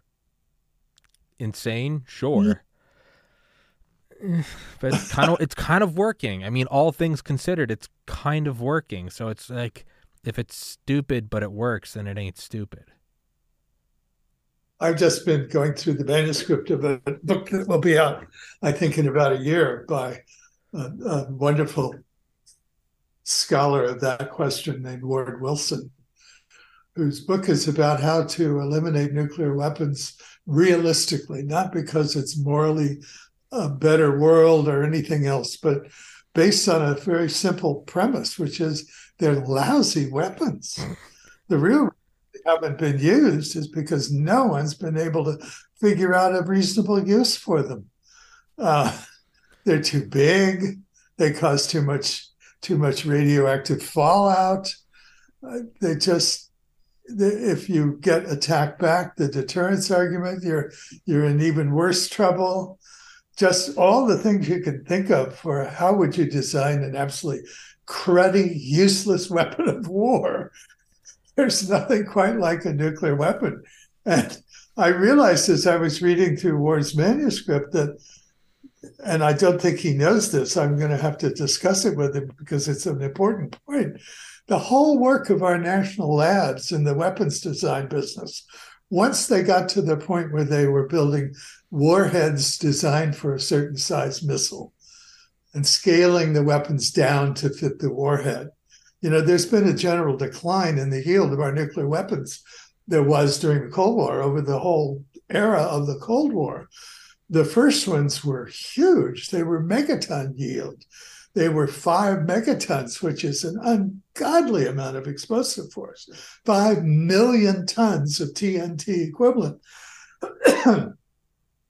Insane, sure. but it's kind of it's kind of working. I mean, all things considered, it's kind of working. So it's like if it's stupid but it works, then it ain't stupid. I've just been going through the manuscript of a book that will be out, I think, in about a year by a, a wonderful scholar of that question named Ward Wilson, whose book is about how to eliminate nuclear weapons realistically, not because it's morally a better world or anything else, but based on a very simple premise, which is they're lousy weapons. The real they haven't been used is because no one's been able to figure out a reasonable use for them. Uh, they're too big. They cause too much too much radioactive fallout. Uh, they just if you get attacked back, the deterrence argument, you're you're in even worse trouble. Just all the things you can think of for how would you design an absolutely cruddy, useless weapon of war there's nothing quite like a nuclear weapon. And I realized as I was reading through Ward's manuscript that, and I don't think he knows this, I'm going to have to discuss it with him because it's an important point. The whole work of our national labs in the weapons design business, once they got to the point where they were building warheads designed for a certain size missile and scaling the weapons down to fit the warhead, you know, there's been a general decline in the yield of our nuclear weapons. There was during the Cold War over the whole era of the Cold War. The first ones were huge. They were megaton yield. They were five megatons, which is an ungodly amount of explosive force. Five million tons of TNT equivalent.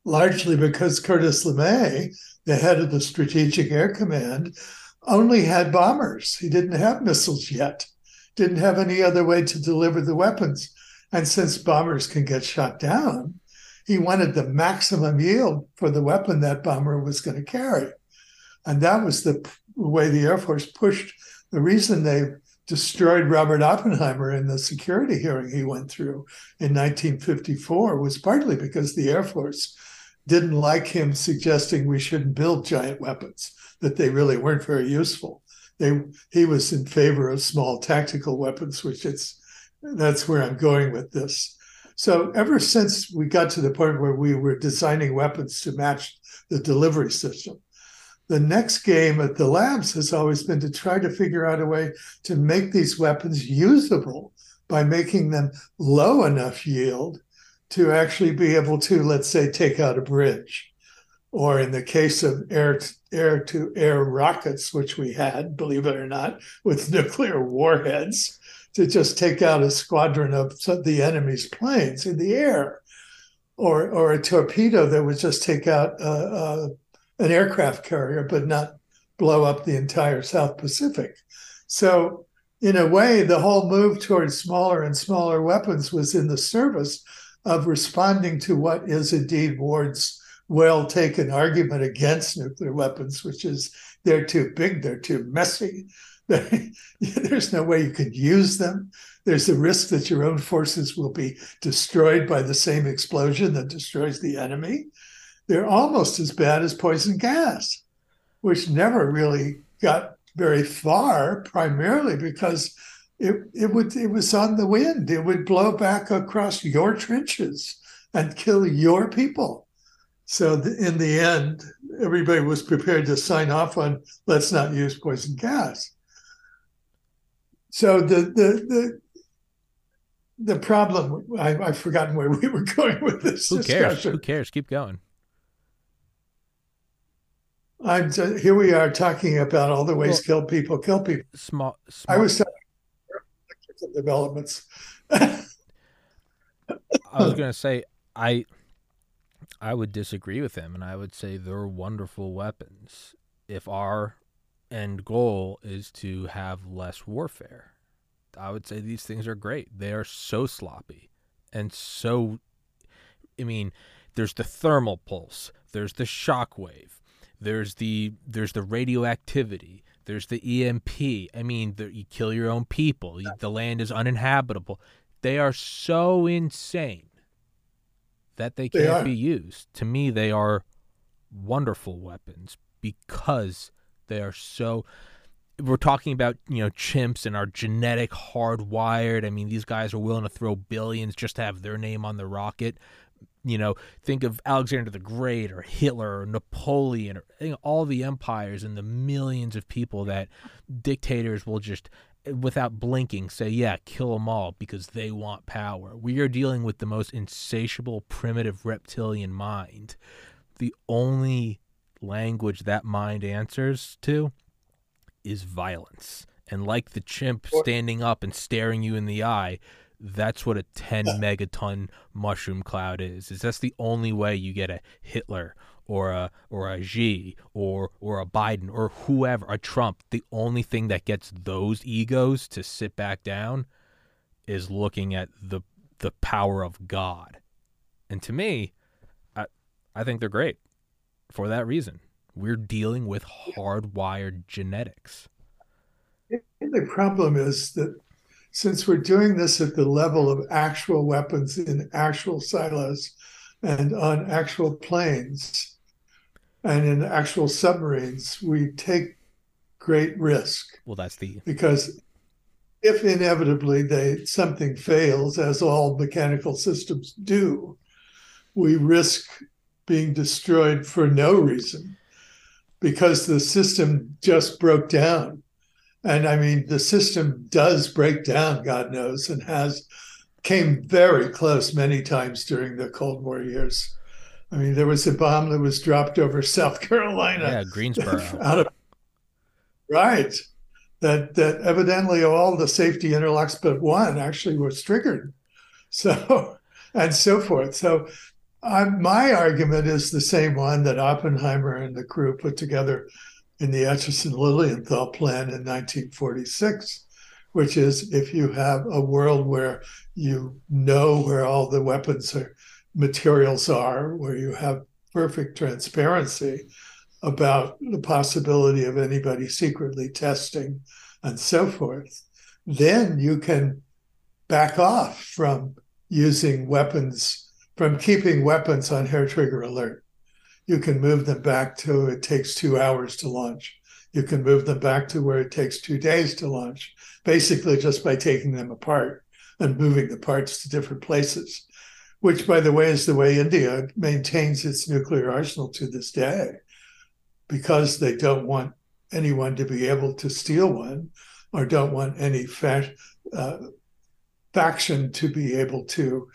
Largely because Curtis LeMay, the head of the Strategic Air Command, only had bombers. He didn't have missiles yet, didn't have any other way to deliver the weapons. And since bombers can get shot down, he wanted the maximum yield for the weapon that bomber was going to carry. And that was the way the Air Force pushed. The reason they destroyed Robert Oppenheimer in the security hearing he went through in 1954 was partly because the Air Force didn't like him suggesting we shouldn't build giant weapons that they really weren't very useful. They he was in favor of small tactical weapons, which it's that's where I'm going with this. So ever since we got to the point where we were designing weapons to match the delivery system, the next game at the labs has always been to try to figure out a way to make these weapons usable by making them low enough yield to actually be able to, let's say, take out a bridge. Or in the case of air air to air rockets, which we had, believe it or not, with nuclear warheads, to just take out a squadron of the enemy's planes in the air, or or a torpedo that would just take out an aircraft carrier, but not blow up the entire South Pacific. So, in a way, the whole move towards smaller and smaller weapons was in the service of responding to what is indeed Ward's well taken argument against nuclear weapons, which is they're too big, they're too messy. There's no way you could use them. There's a risk that your own forces will be destroyed by the same explosion that destroys the enemy. They're almost as bad as poison gas, which never really got very far, primarily because it, it would it was on the wind. It would blow back across your trenches and kill your people. So in the end, everybody was prepared to sign off on let's not use poison gas. So the the the the problem I, I've forgotten where we were going with this Who discussion. cares? Who cares? Keep going. I'm just, here. We are talking about all the ways well, kill people, kill people. Small. small. I was talking developments. I was going to say I I would disagree with him, and I would say they're wonderful weapons. If our end goal is to have less warfare, I would say these things are great. They are so sloppy and so. I mean, there's the thermal pulse, there's the shock wave, There's the there's the radioactivity. There's the EMP. I mean, the, you kill your own people. The land is uninhabitable. They are so insane that they can't They be used. To me, they are wonderful weapons because they are so. We're talking about you know chimps and our genetic hardwired. I mean, these guys are willing to throw billions just to have their name on the rocket. You know, think of Alexander the Great or Hitler or Napoleon or you know, all the empires and the millions of people that dictators will just without blinking say yeah kill them all because they want power we are dealing with the most insatiable primitive reptilian mind the only language that mind answers to is violence. And like the chimp standing up and staring you in the eye that's what a 10 megaton mushroom cloud is is that's the only way you get a hitler or a or a Xi or or a Biden or whoever, a Trump, the only thing that gets those egos to sit back down is looking at the the power of God. And to me, I I think they're great for that reason. We're dealing with hardwired genetics. The problem is that since we're doing this at the level of actual weapons in actual silos and on actual planes, and in actual submarines, we take great risk. Well, that's the because if inevitably they something fails, as all mechanical systems do, we risk being destroyed for no reason because the system just broke down. And I mean, the system does break down, God knows, and has came very close many times during the Cold War years. I mean, there was a bomb that was dropped over South Carolina. Yeah, Greensboro. out of right. That that evidently all the safety interlocks but one actually was triggered. So and so forth. So I'm, my argument is the same one that Oppenheimer and the crew put together in the Acheson Lilienthal plan in 1946, which is if you have a world where you know where all the weapons are materials are, where you have perfect transparency about the possibility of anybody secretly testing and so forth, then you can back off from using weapons, from keeping weapons on hair trigger alert. You can move them back to it takes two hours to launch. You can move them back to where it takes two days to launch, basically just by taking them apart and moving the parts to different places which, by the way, is the way India maintains its nuclear arsenal to this day, because they don't want anyone to be able to steal one or don't want any fa- uh, faction to be able to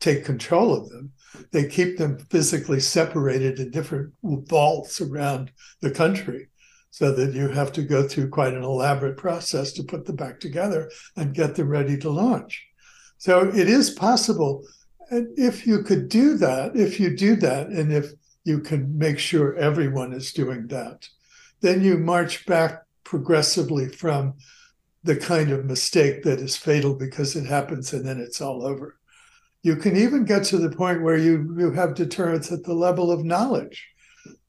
take control of them. They keep them physically separated in different vaults around the country so that you have to go through quite an elaborate process to put them back together and get them ready to launch. So it is possible and if you could do that, if you do that, and if you can make sure everyone is doing that, then you march back progressively from the kind of mistake that is fatal because it happens and then it's all over. You can even get to the point where you, you have deterrence at the level of knowledge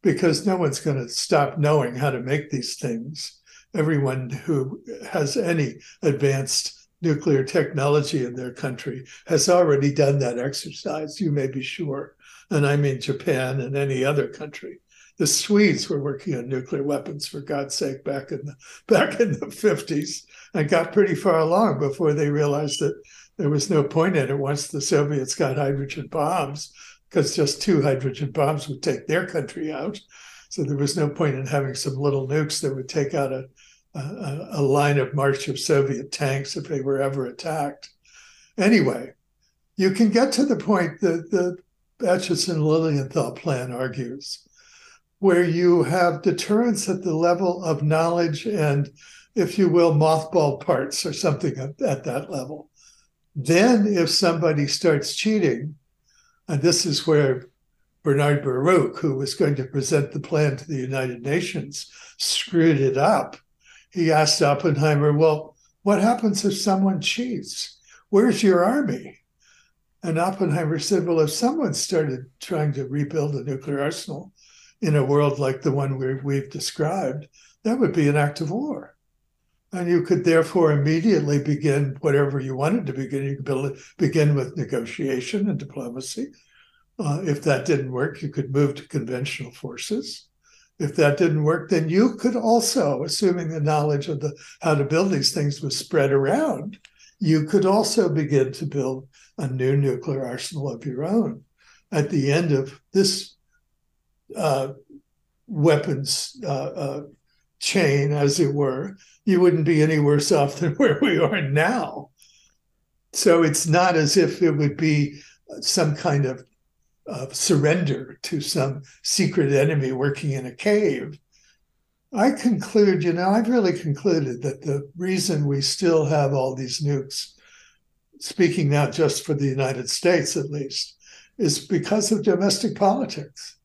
because no one's going to stop knowing how to make these things. Everyone who has any advanced nuclear technology in their country has already done that exercise, you may be sure. And I mean Japan and any other country. The Swedes were working on nuclear weapons, for God's sake, back in the back in the 50s and got pretty far along before they realized that there was no point in it once the Soviets got hydrogen bombs, because just two hydrogen bombs would take their country out. So there was no point in having some little nukes that would take out a a, a line of march of Soviet tanks if they were ever attacked. Anyway, you can get to the point that the Acheson Lilienthal plan argues, where you have deterrence at the level of knowledge and, if you will, mothball parts or something at that level. Then, if somebody starts cheating, and this is where Bernard Baruch, who was going to present the plan to the United Nations, screwed it up he asked Oppenheimer, Well, what happens if someone cheats? Where's your army? And Oppenheimer said, Well, if someone started trying to rebuild a nuclear arsenal in a world like the one we, we've described, that would be an act of war. And you could therefore immediately begin whatever you wanted to begin. You could begin with negotiation and diplomacy. Uh, if that didn't work, you could move to conventional forces. If that didn't work, then you could also, assuming the knowledge of the how to build these things was spread around, you could also begin to build a new nuclear arsenal of your own. At the end of this uh, weapons uh, uh, chain, as it were, you wouldn't be any worse off than where we are now. So it's not as if it would be some kind of surrender to some secret enemy working in a cave. I conclude, you know, I've really concluded that the reason we still have all these nukes, speaking not just for the United States at least, is because of domestic politics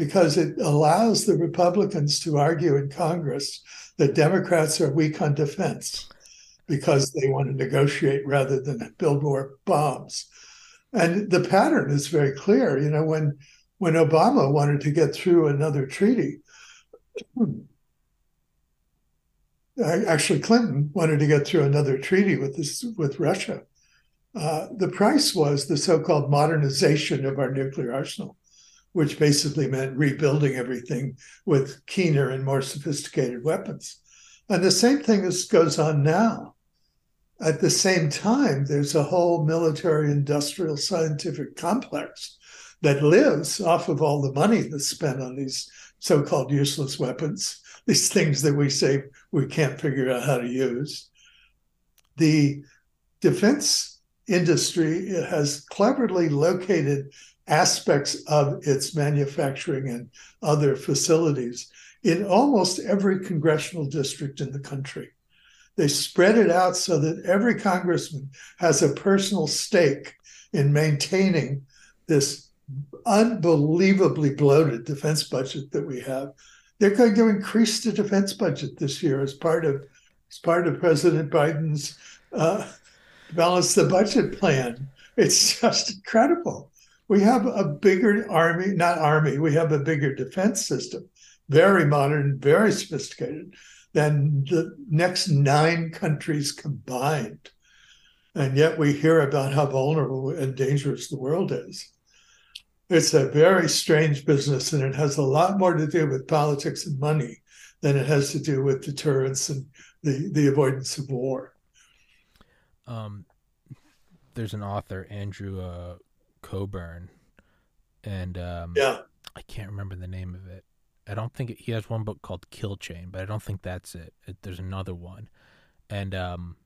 because it allows the Republicans to argue in Congress that Democrats are weak on defense because they want to negotiate rather than build more bombs. And the pattern is very clear. You know, when when Obama wanted to get through another treaty, actually Clinton wanted to get through another treaty with this with Russia. Uh, the price was the so-called modernization of our nuclear arsenal which basically meant rebuilding everything with keener and more sophisticated weapons. And the same thing is, goes on now. At the same time, there's a whole military industrial scientific complex that lives off of all the money that's spent on these so called useless weapons, these things that we say we can't figure out how to use. The defense industry has cleverly located aspects of its manufacturing and other facilities in almost every congressional district in the country. They spread it out so that every congressman has a personal stake in maintaining this unbelievably bloated defense budget that we have. They're going to increase the defense budget this year as part of as part of President Biden's uh, balance the budget plan. It's just incredible we have a bigger army, not army, we have a bigger defense system, very modern, very sophisticated than the next nine countries combined. And yet we hear about how vulnerable and dangerous the world is. It's a very strange business, and it has a lot more to do with politics and money than it has to do with deterrence and the, the avoidance of war. Um, there's an author, Andrew uh, Cockburn, and um, yeah, I can't remember the name of it. I don't think it, he has one book called Kill Chain, but I don't think that's it. it there's another one, and um,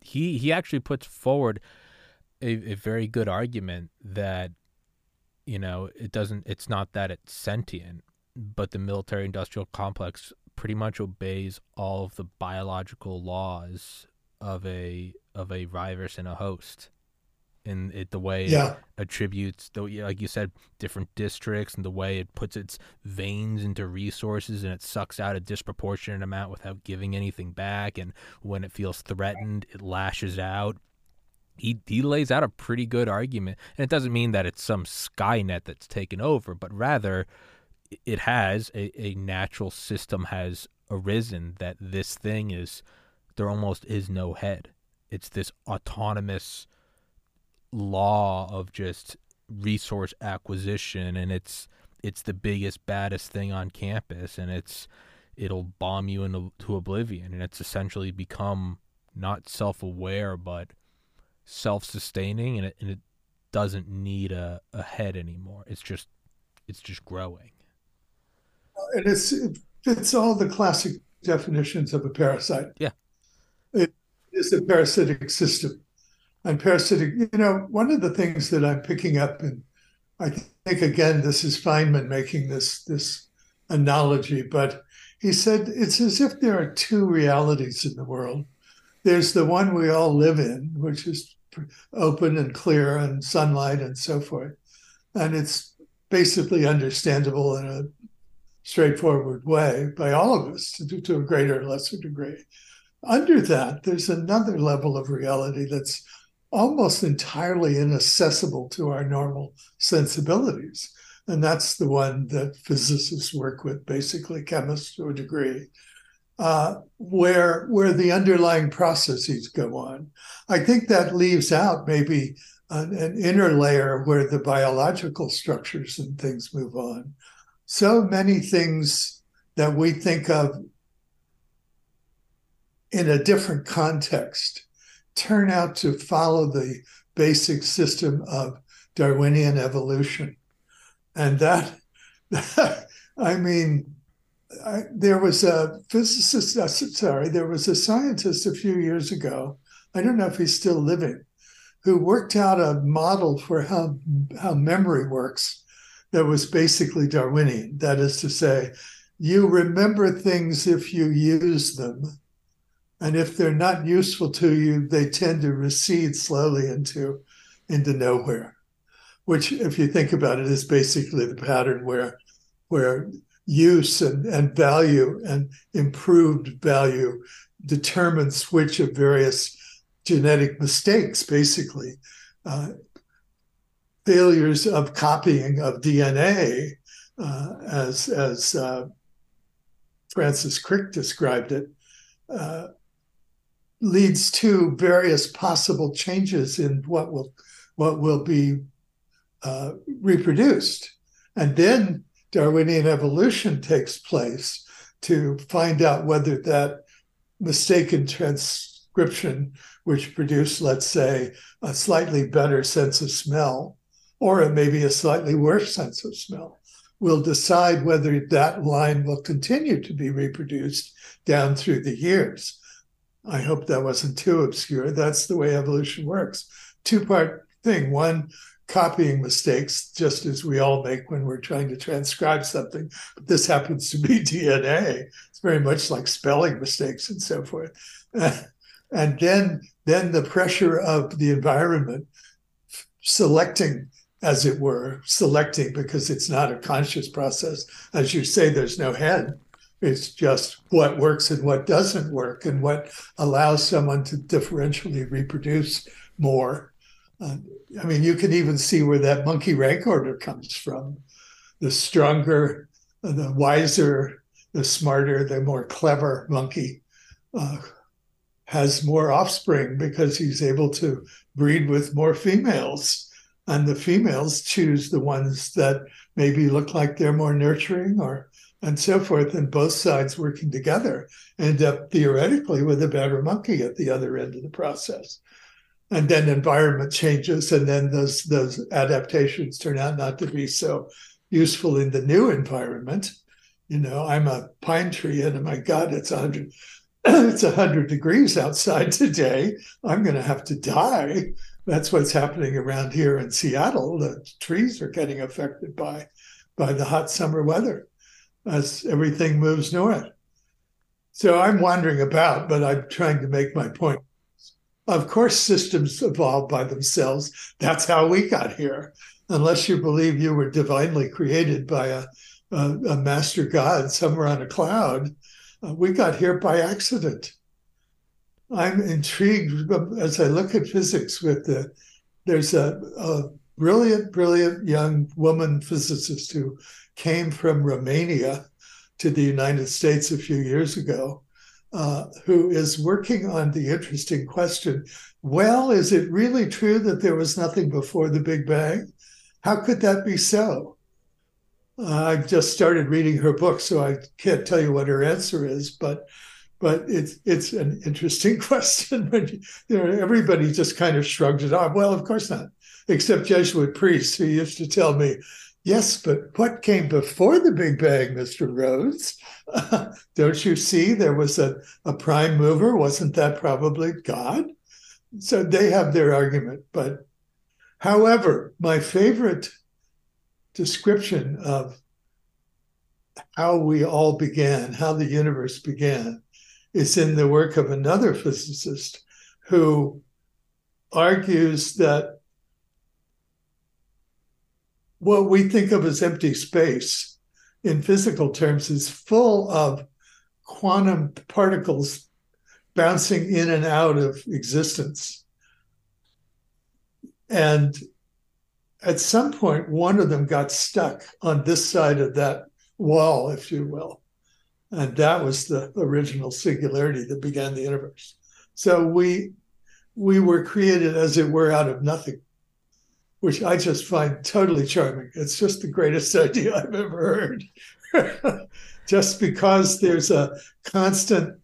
he he actually puts forward a, a very good argument that you know it doesn't. It's not that it's sentient, but the military industrial complex pretty much obeys all of the biological laws of a of a virus and a host in it the way yeah. it attributes the like you said different districts and the way it puts its veins into resources and it sucks out a disproportionate amount without giving anything back. And when it feels threatened it lashes out. He he lays out a pretty good argument. And it doesn't mean that it's some skynet that's taken over but rather it has a, a natural system has arisen that this thing is there almost is no head. It's this autonomous law of just resource acquisition and it's it's the biggest baddest thing on campus and it's it'll bomb you into to oblivion and it's essentially become not self-aware but self-sustaining and it, and it doesn't need a, a head anymore. It's just it's just growing. And it's it's all the classic definitions of a parasite. Yeah. It is a parasitic system on parasitic, you know, one of the things that I'm picking up, and I think again, this is Feynman making this this analogy, but he said it's as if there are two realities in the world. There's the one we all live in, which is open and clear and sunlight and so forth. And it's basically understandable in a straightforward way by all of us to, to a greater or lesser degree. Under that, there's another level of reality that's almost entirely inaccessible to our normal sensibilities, and that's the one that physicists work with, basically chemists to a degree, uh, where where the underlying processes go on. I think that leaves out maybe an, an inner layer where the biological structures and things move on. So many things that we think of in a different context turn out to follow the basic system of Darwinian evolution. And that, that I mean, I, there was a physicist, uh, sorry, there was a scientist a few years ago, I don't know if he's still living, who worked out a model for how, how memory works that was basically Darwinian. That is to say, you remember things if you use them. And if they're not useful to you, they tend to recede slowly into, into nowhere. Which, if you think about it, is basically the pattern where, where use and, and value and improved value determines which of various genetic mistakes, basically. Uh, failures of copying of DNA, uh, as, as uh, Francis Crick described it, uh, leads to various possible changes in what will what will be uh, reproduced, and then Darwinian evolution takes place to find out whether that mistaken transcription, which produced, let's say, a slightly better sense of smell, or it may be a slightly worse sense of smell, will decide whether that line will continue to be reproduced down through the years. I hope that wasn't too obscure. That's the way evolution works. Two part thing. One, copying mistakes, just as we all make when we're trying to transcribe something. But this happens to be DNA. It's very much like spelling mistakes and so forth. and then, then the pressure of the environment selecting as it were, selecting because it's not a conscious process. As you say, there's no head. It's just what works and what doesn't work, and what allows someone to differentially reproduce more. Uh, I mean, you can even see where that monkey rank order comes from. The stronger, the wiser, the smarter, the more clever monkey uh, has more offspring because he's able to breed with more females and the females choose the ones that maybe look like they're more nurturing or and so forth and both sides working together end up theoretically with a better monkey at the other end of the process. And then environment changes and then those those adaptations turn out not to be so useful in the new environment. You know i'm a pine tree and oh my god it's 100 it's 100 degrees outside today. I'm going to have to die. That's what's happening around here in Seattle. The trees are getting affected by by the hot summer weather as everything moves north. So I'm wandering about, but I'm trying to make my point. Of course, systems evolve by themselves. That's how we got here. Unless you believe you were divinely created by a, a, a master god somewhere on a cloud, uh, we got here by accident. I'm intrigued as I look at physics with the there's a, a brilliant, brilliant young woman physicist who came from Romania to the United States a few years ago, uh, who is working on the interesting question well, is it really true that there was nothing before the Big Bang? How could that be so? Uh, I've just started reading her book, so I can't tell you what her answer is, but but it's it's an interesting question. you know, everybody just kind of shrugged it off. Well, of course not, except Jesuit priests who used to tell me, "Yes, but what came before the Big Bang, Mister Rhodes? don't you see there was a, a prime mover? Wasn't that probably God?" So they have their argument, but however, my favorite description of how we all began, how the universe began, is in the work of another physicist who argues that what we think of as empty space in physical terms is full of quantum particles bouncing in and out of existence. And at some point, one of them got stuck on this side of that wall, if you will. And that was the original singularity that began the universe. So we we were created, as it were, out of nothing, which I just find totally charming. It's just the greatest idea I've ever heard. just because there's a constant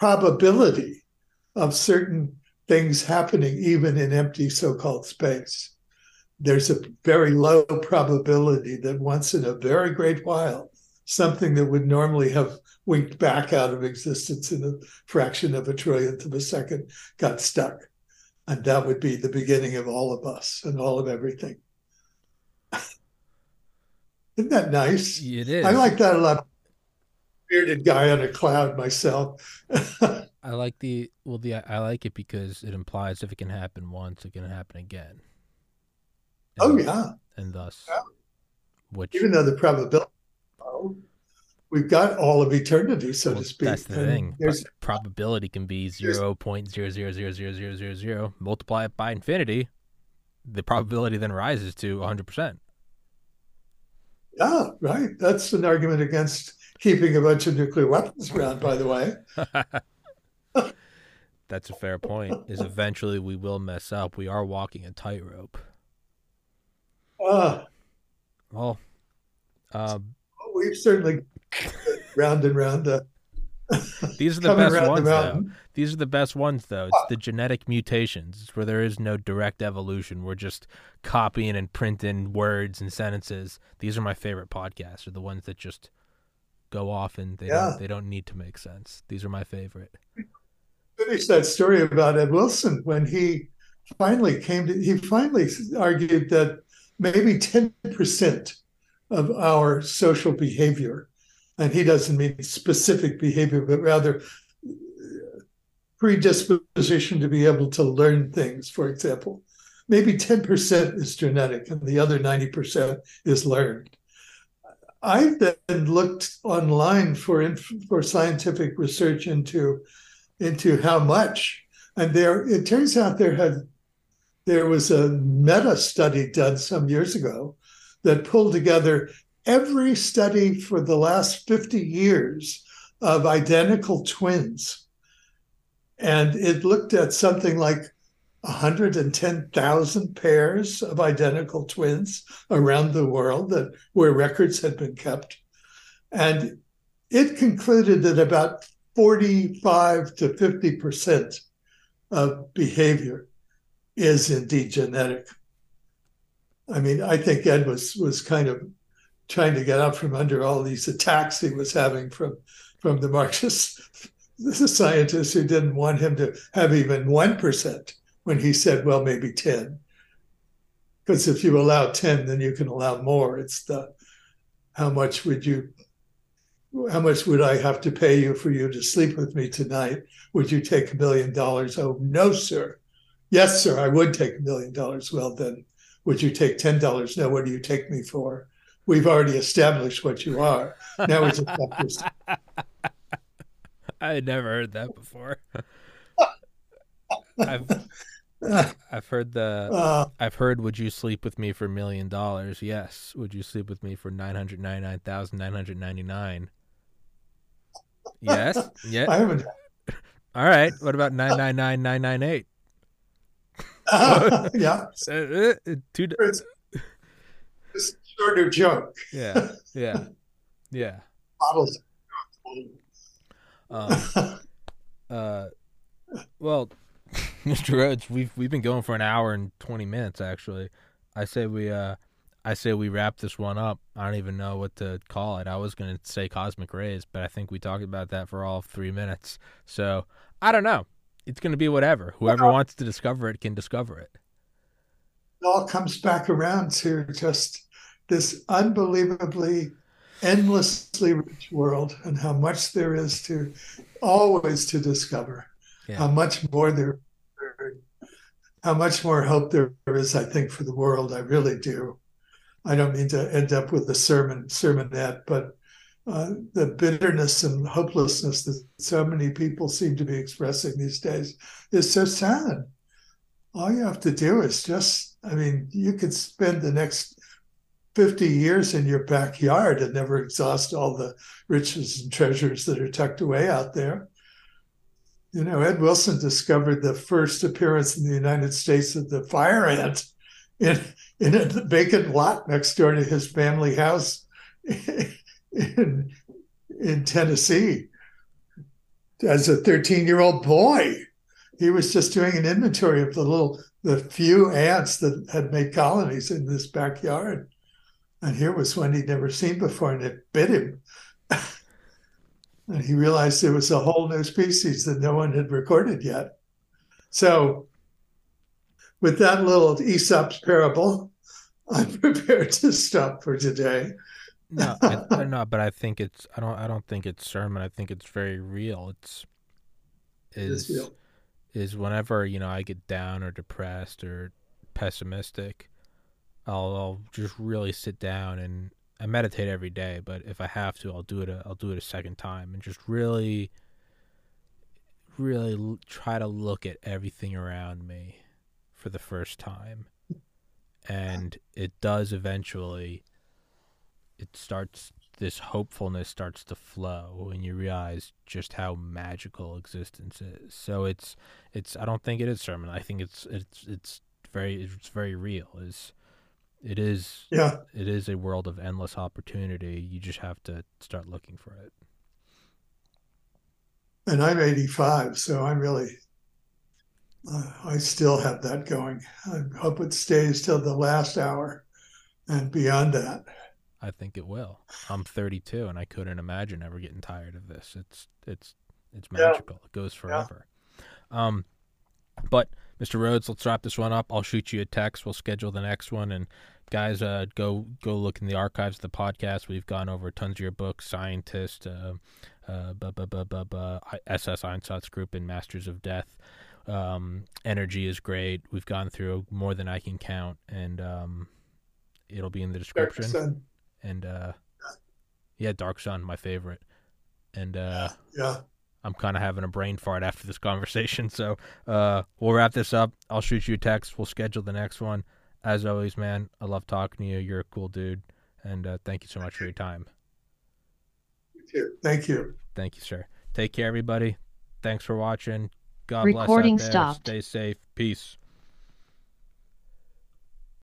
probability of certain things happening, even in empty so called space. There's a very low probability that once in a very great while, something that would normally have winked back out of existence in a fraction of a trillionth of a second got stuck. And that would be the beginning of all of us and all of everything. Isn't that nice? It is. I like that a lot. Bearded guy on a cloud myself. I like the well the I like it because it implies if it can happen once, it can happen again. oh And- yeah. And thus Yeah. which Even though the probability oh, we've got all of eternity, so well, to speak. that's the and thing. There's probability can be zero point zero zero zero zero zero zero zero. Multiply it by infinity. The probability then rises to hundred percent. yeah, right. That's an argument against keeping a bunch of nuclear weapons around, by the way. That's a fair point. Is eventually we will mess up. We are walking a tightrope. Uh, Well, um, we've certainly round and round the these are the best around the ones, though. These are the best ones, though. It's the genetic mutations. It's where there is no direct evolution. We're just copying and printing words and sentences. These are my favorite podcasts. Are the ones that just go off and they Yeah. don't, they don't need to make sense. These are my favorite. Finish that story about Ed Wilson when he finally came to. He finally argued that maybe ten percent of our social behavior, and he doesn't mean specific behavior, but rather predisposition to be able to learn things, for example. Maybe 10% is genetic and the other 90% is learned. I then looked online for for scientific research into into how much, and there it turns out there had there was a meta study done some years ago that pulled together every study for the last 50 years of identical twins. And it looked at something like 110,000 pairs of identical twins around the world that where records had been kept. And it concluded that about 45 to 50% of behavior is indeed genetic. I mean, I think Ed was was kind of trying to get out from under all these attacks he was having from from the Marxist scientists who didn't want him to have even one percent when he said, well, maybe ten. Because if you allow ten, then you can allow more. It's the how much would you how much would I have to pay you for you to sleep with me tonight? Would you take a million dollars? Oh no, sir. Yes, sir, I would take a million dollars. Well then, would you take ten dollars? No, what do you take me for? We've already established what you are. Now we just have to I had never heard that before. I've I've heard the uh, I've heard would you sleep with me for a million dollars? Yes. Would you sleep with me for nine hundred ninety nine thousand nine hundred ninety nine? Yes. Yeah. I haven't. All right. What about nine nine nine nine nine eight? yeah, Uh, two. it's, shorter joke. Yeah. Yeah. Yeah. Models. Um, uh, well, Mr. Rhodes, we've we've been going for an hour and twenty minutes. Actually, I say we uh, I say we wrap this one up. I don't even know what to call it. I was gonna say cosmic rays, but I think we talked about that for all three minutes. So I don't know. It's gonna be whatever. Whoever wants to discover it can discover it. it all comes back around to just this unbelievably endlessly rich world and how much there is to always to discover. Yeah. how much more there how much more hope there is i think for the world. I really do. I don't mean to end up with a sermon sermonette but uh, the bitterness and hopelessness that so many people seem to be expressing these days is so sad. All you have to do is just I mean, you could spend the next 50 years in your backyard and never exhaust all the riches and treasures that are tucked away out there. You know, Ed Wilson discovered the first appearance in the United States of the fire ant in, in a vacant lot next door to his family house in, in Tennessee as a 13 year old boy. He was just doing an inventory of the little, the few ants that had made colonies in this backyard. And here was one he'd never seen before, and it bit him. and he realized there was a whole new species that no one had recorded yet. So, with that little Aesop's parable, I'm prepared to stop for today. no, I, no, but I think it's I don't I don't think it's sermon. I think it's very real. It's is It is real. is whenever you know I get down or depressed or pessimistic, I'll, I'll just really sit down and I meditate every day. But if I have to, I'll do it. A, I'll do it a second time and just really, really l- try to look at everything around me for the first time, and it does eventually. It starts. This hopefulness starts to flow when you realize just how magical existence is. So it's it's. I don't think it is sermon. I think it's it's it's very it's very real. Is it is Yeah. it is a world of endless opportunity. You just have to start looking for it. And I'm 85, so I'm really, uh, I still have that going. I hope it stays till the last hour and beyond that. I think it will. I'm 32 and I couldn't imagine ever getting tired of this. It's it's it's Yeah. magical. It goes forever. Um but Mr. Rhodes, let's wrap this one up. I'll shoot you a text. We'll schedule the next one and guys uh go go look in the archives of the podcast. We've gone over tons of your books, Scientist, uh uh bu- bu- bu- bu- bu- SS Einsatzgruppe group and Masters of Death. Um energy is great. We've gone through more than I can count and um it'll be in the description and uh yeah dark sun my favorite and uh yeah. I'm kind of having a brain fart after this conversation so uh we'll wrap this up. I'll shoot you a text. We'll schedule the next one. As always man i love talking to you. You're a cool dude and uh thank you so much for your time. You. Thank you. thank you sir. Take care everybody. Thanks for watching. God Recording bless out there. stopped. stay safe. Peace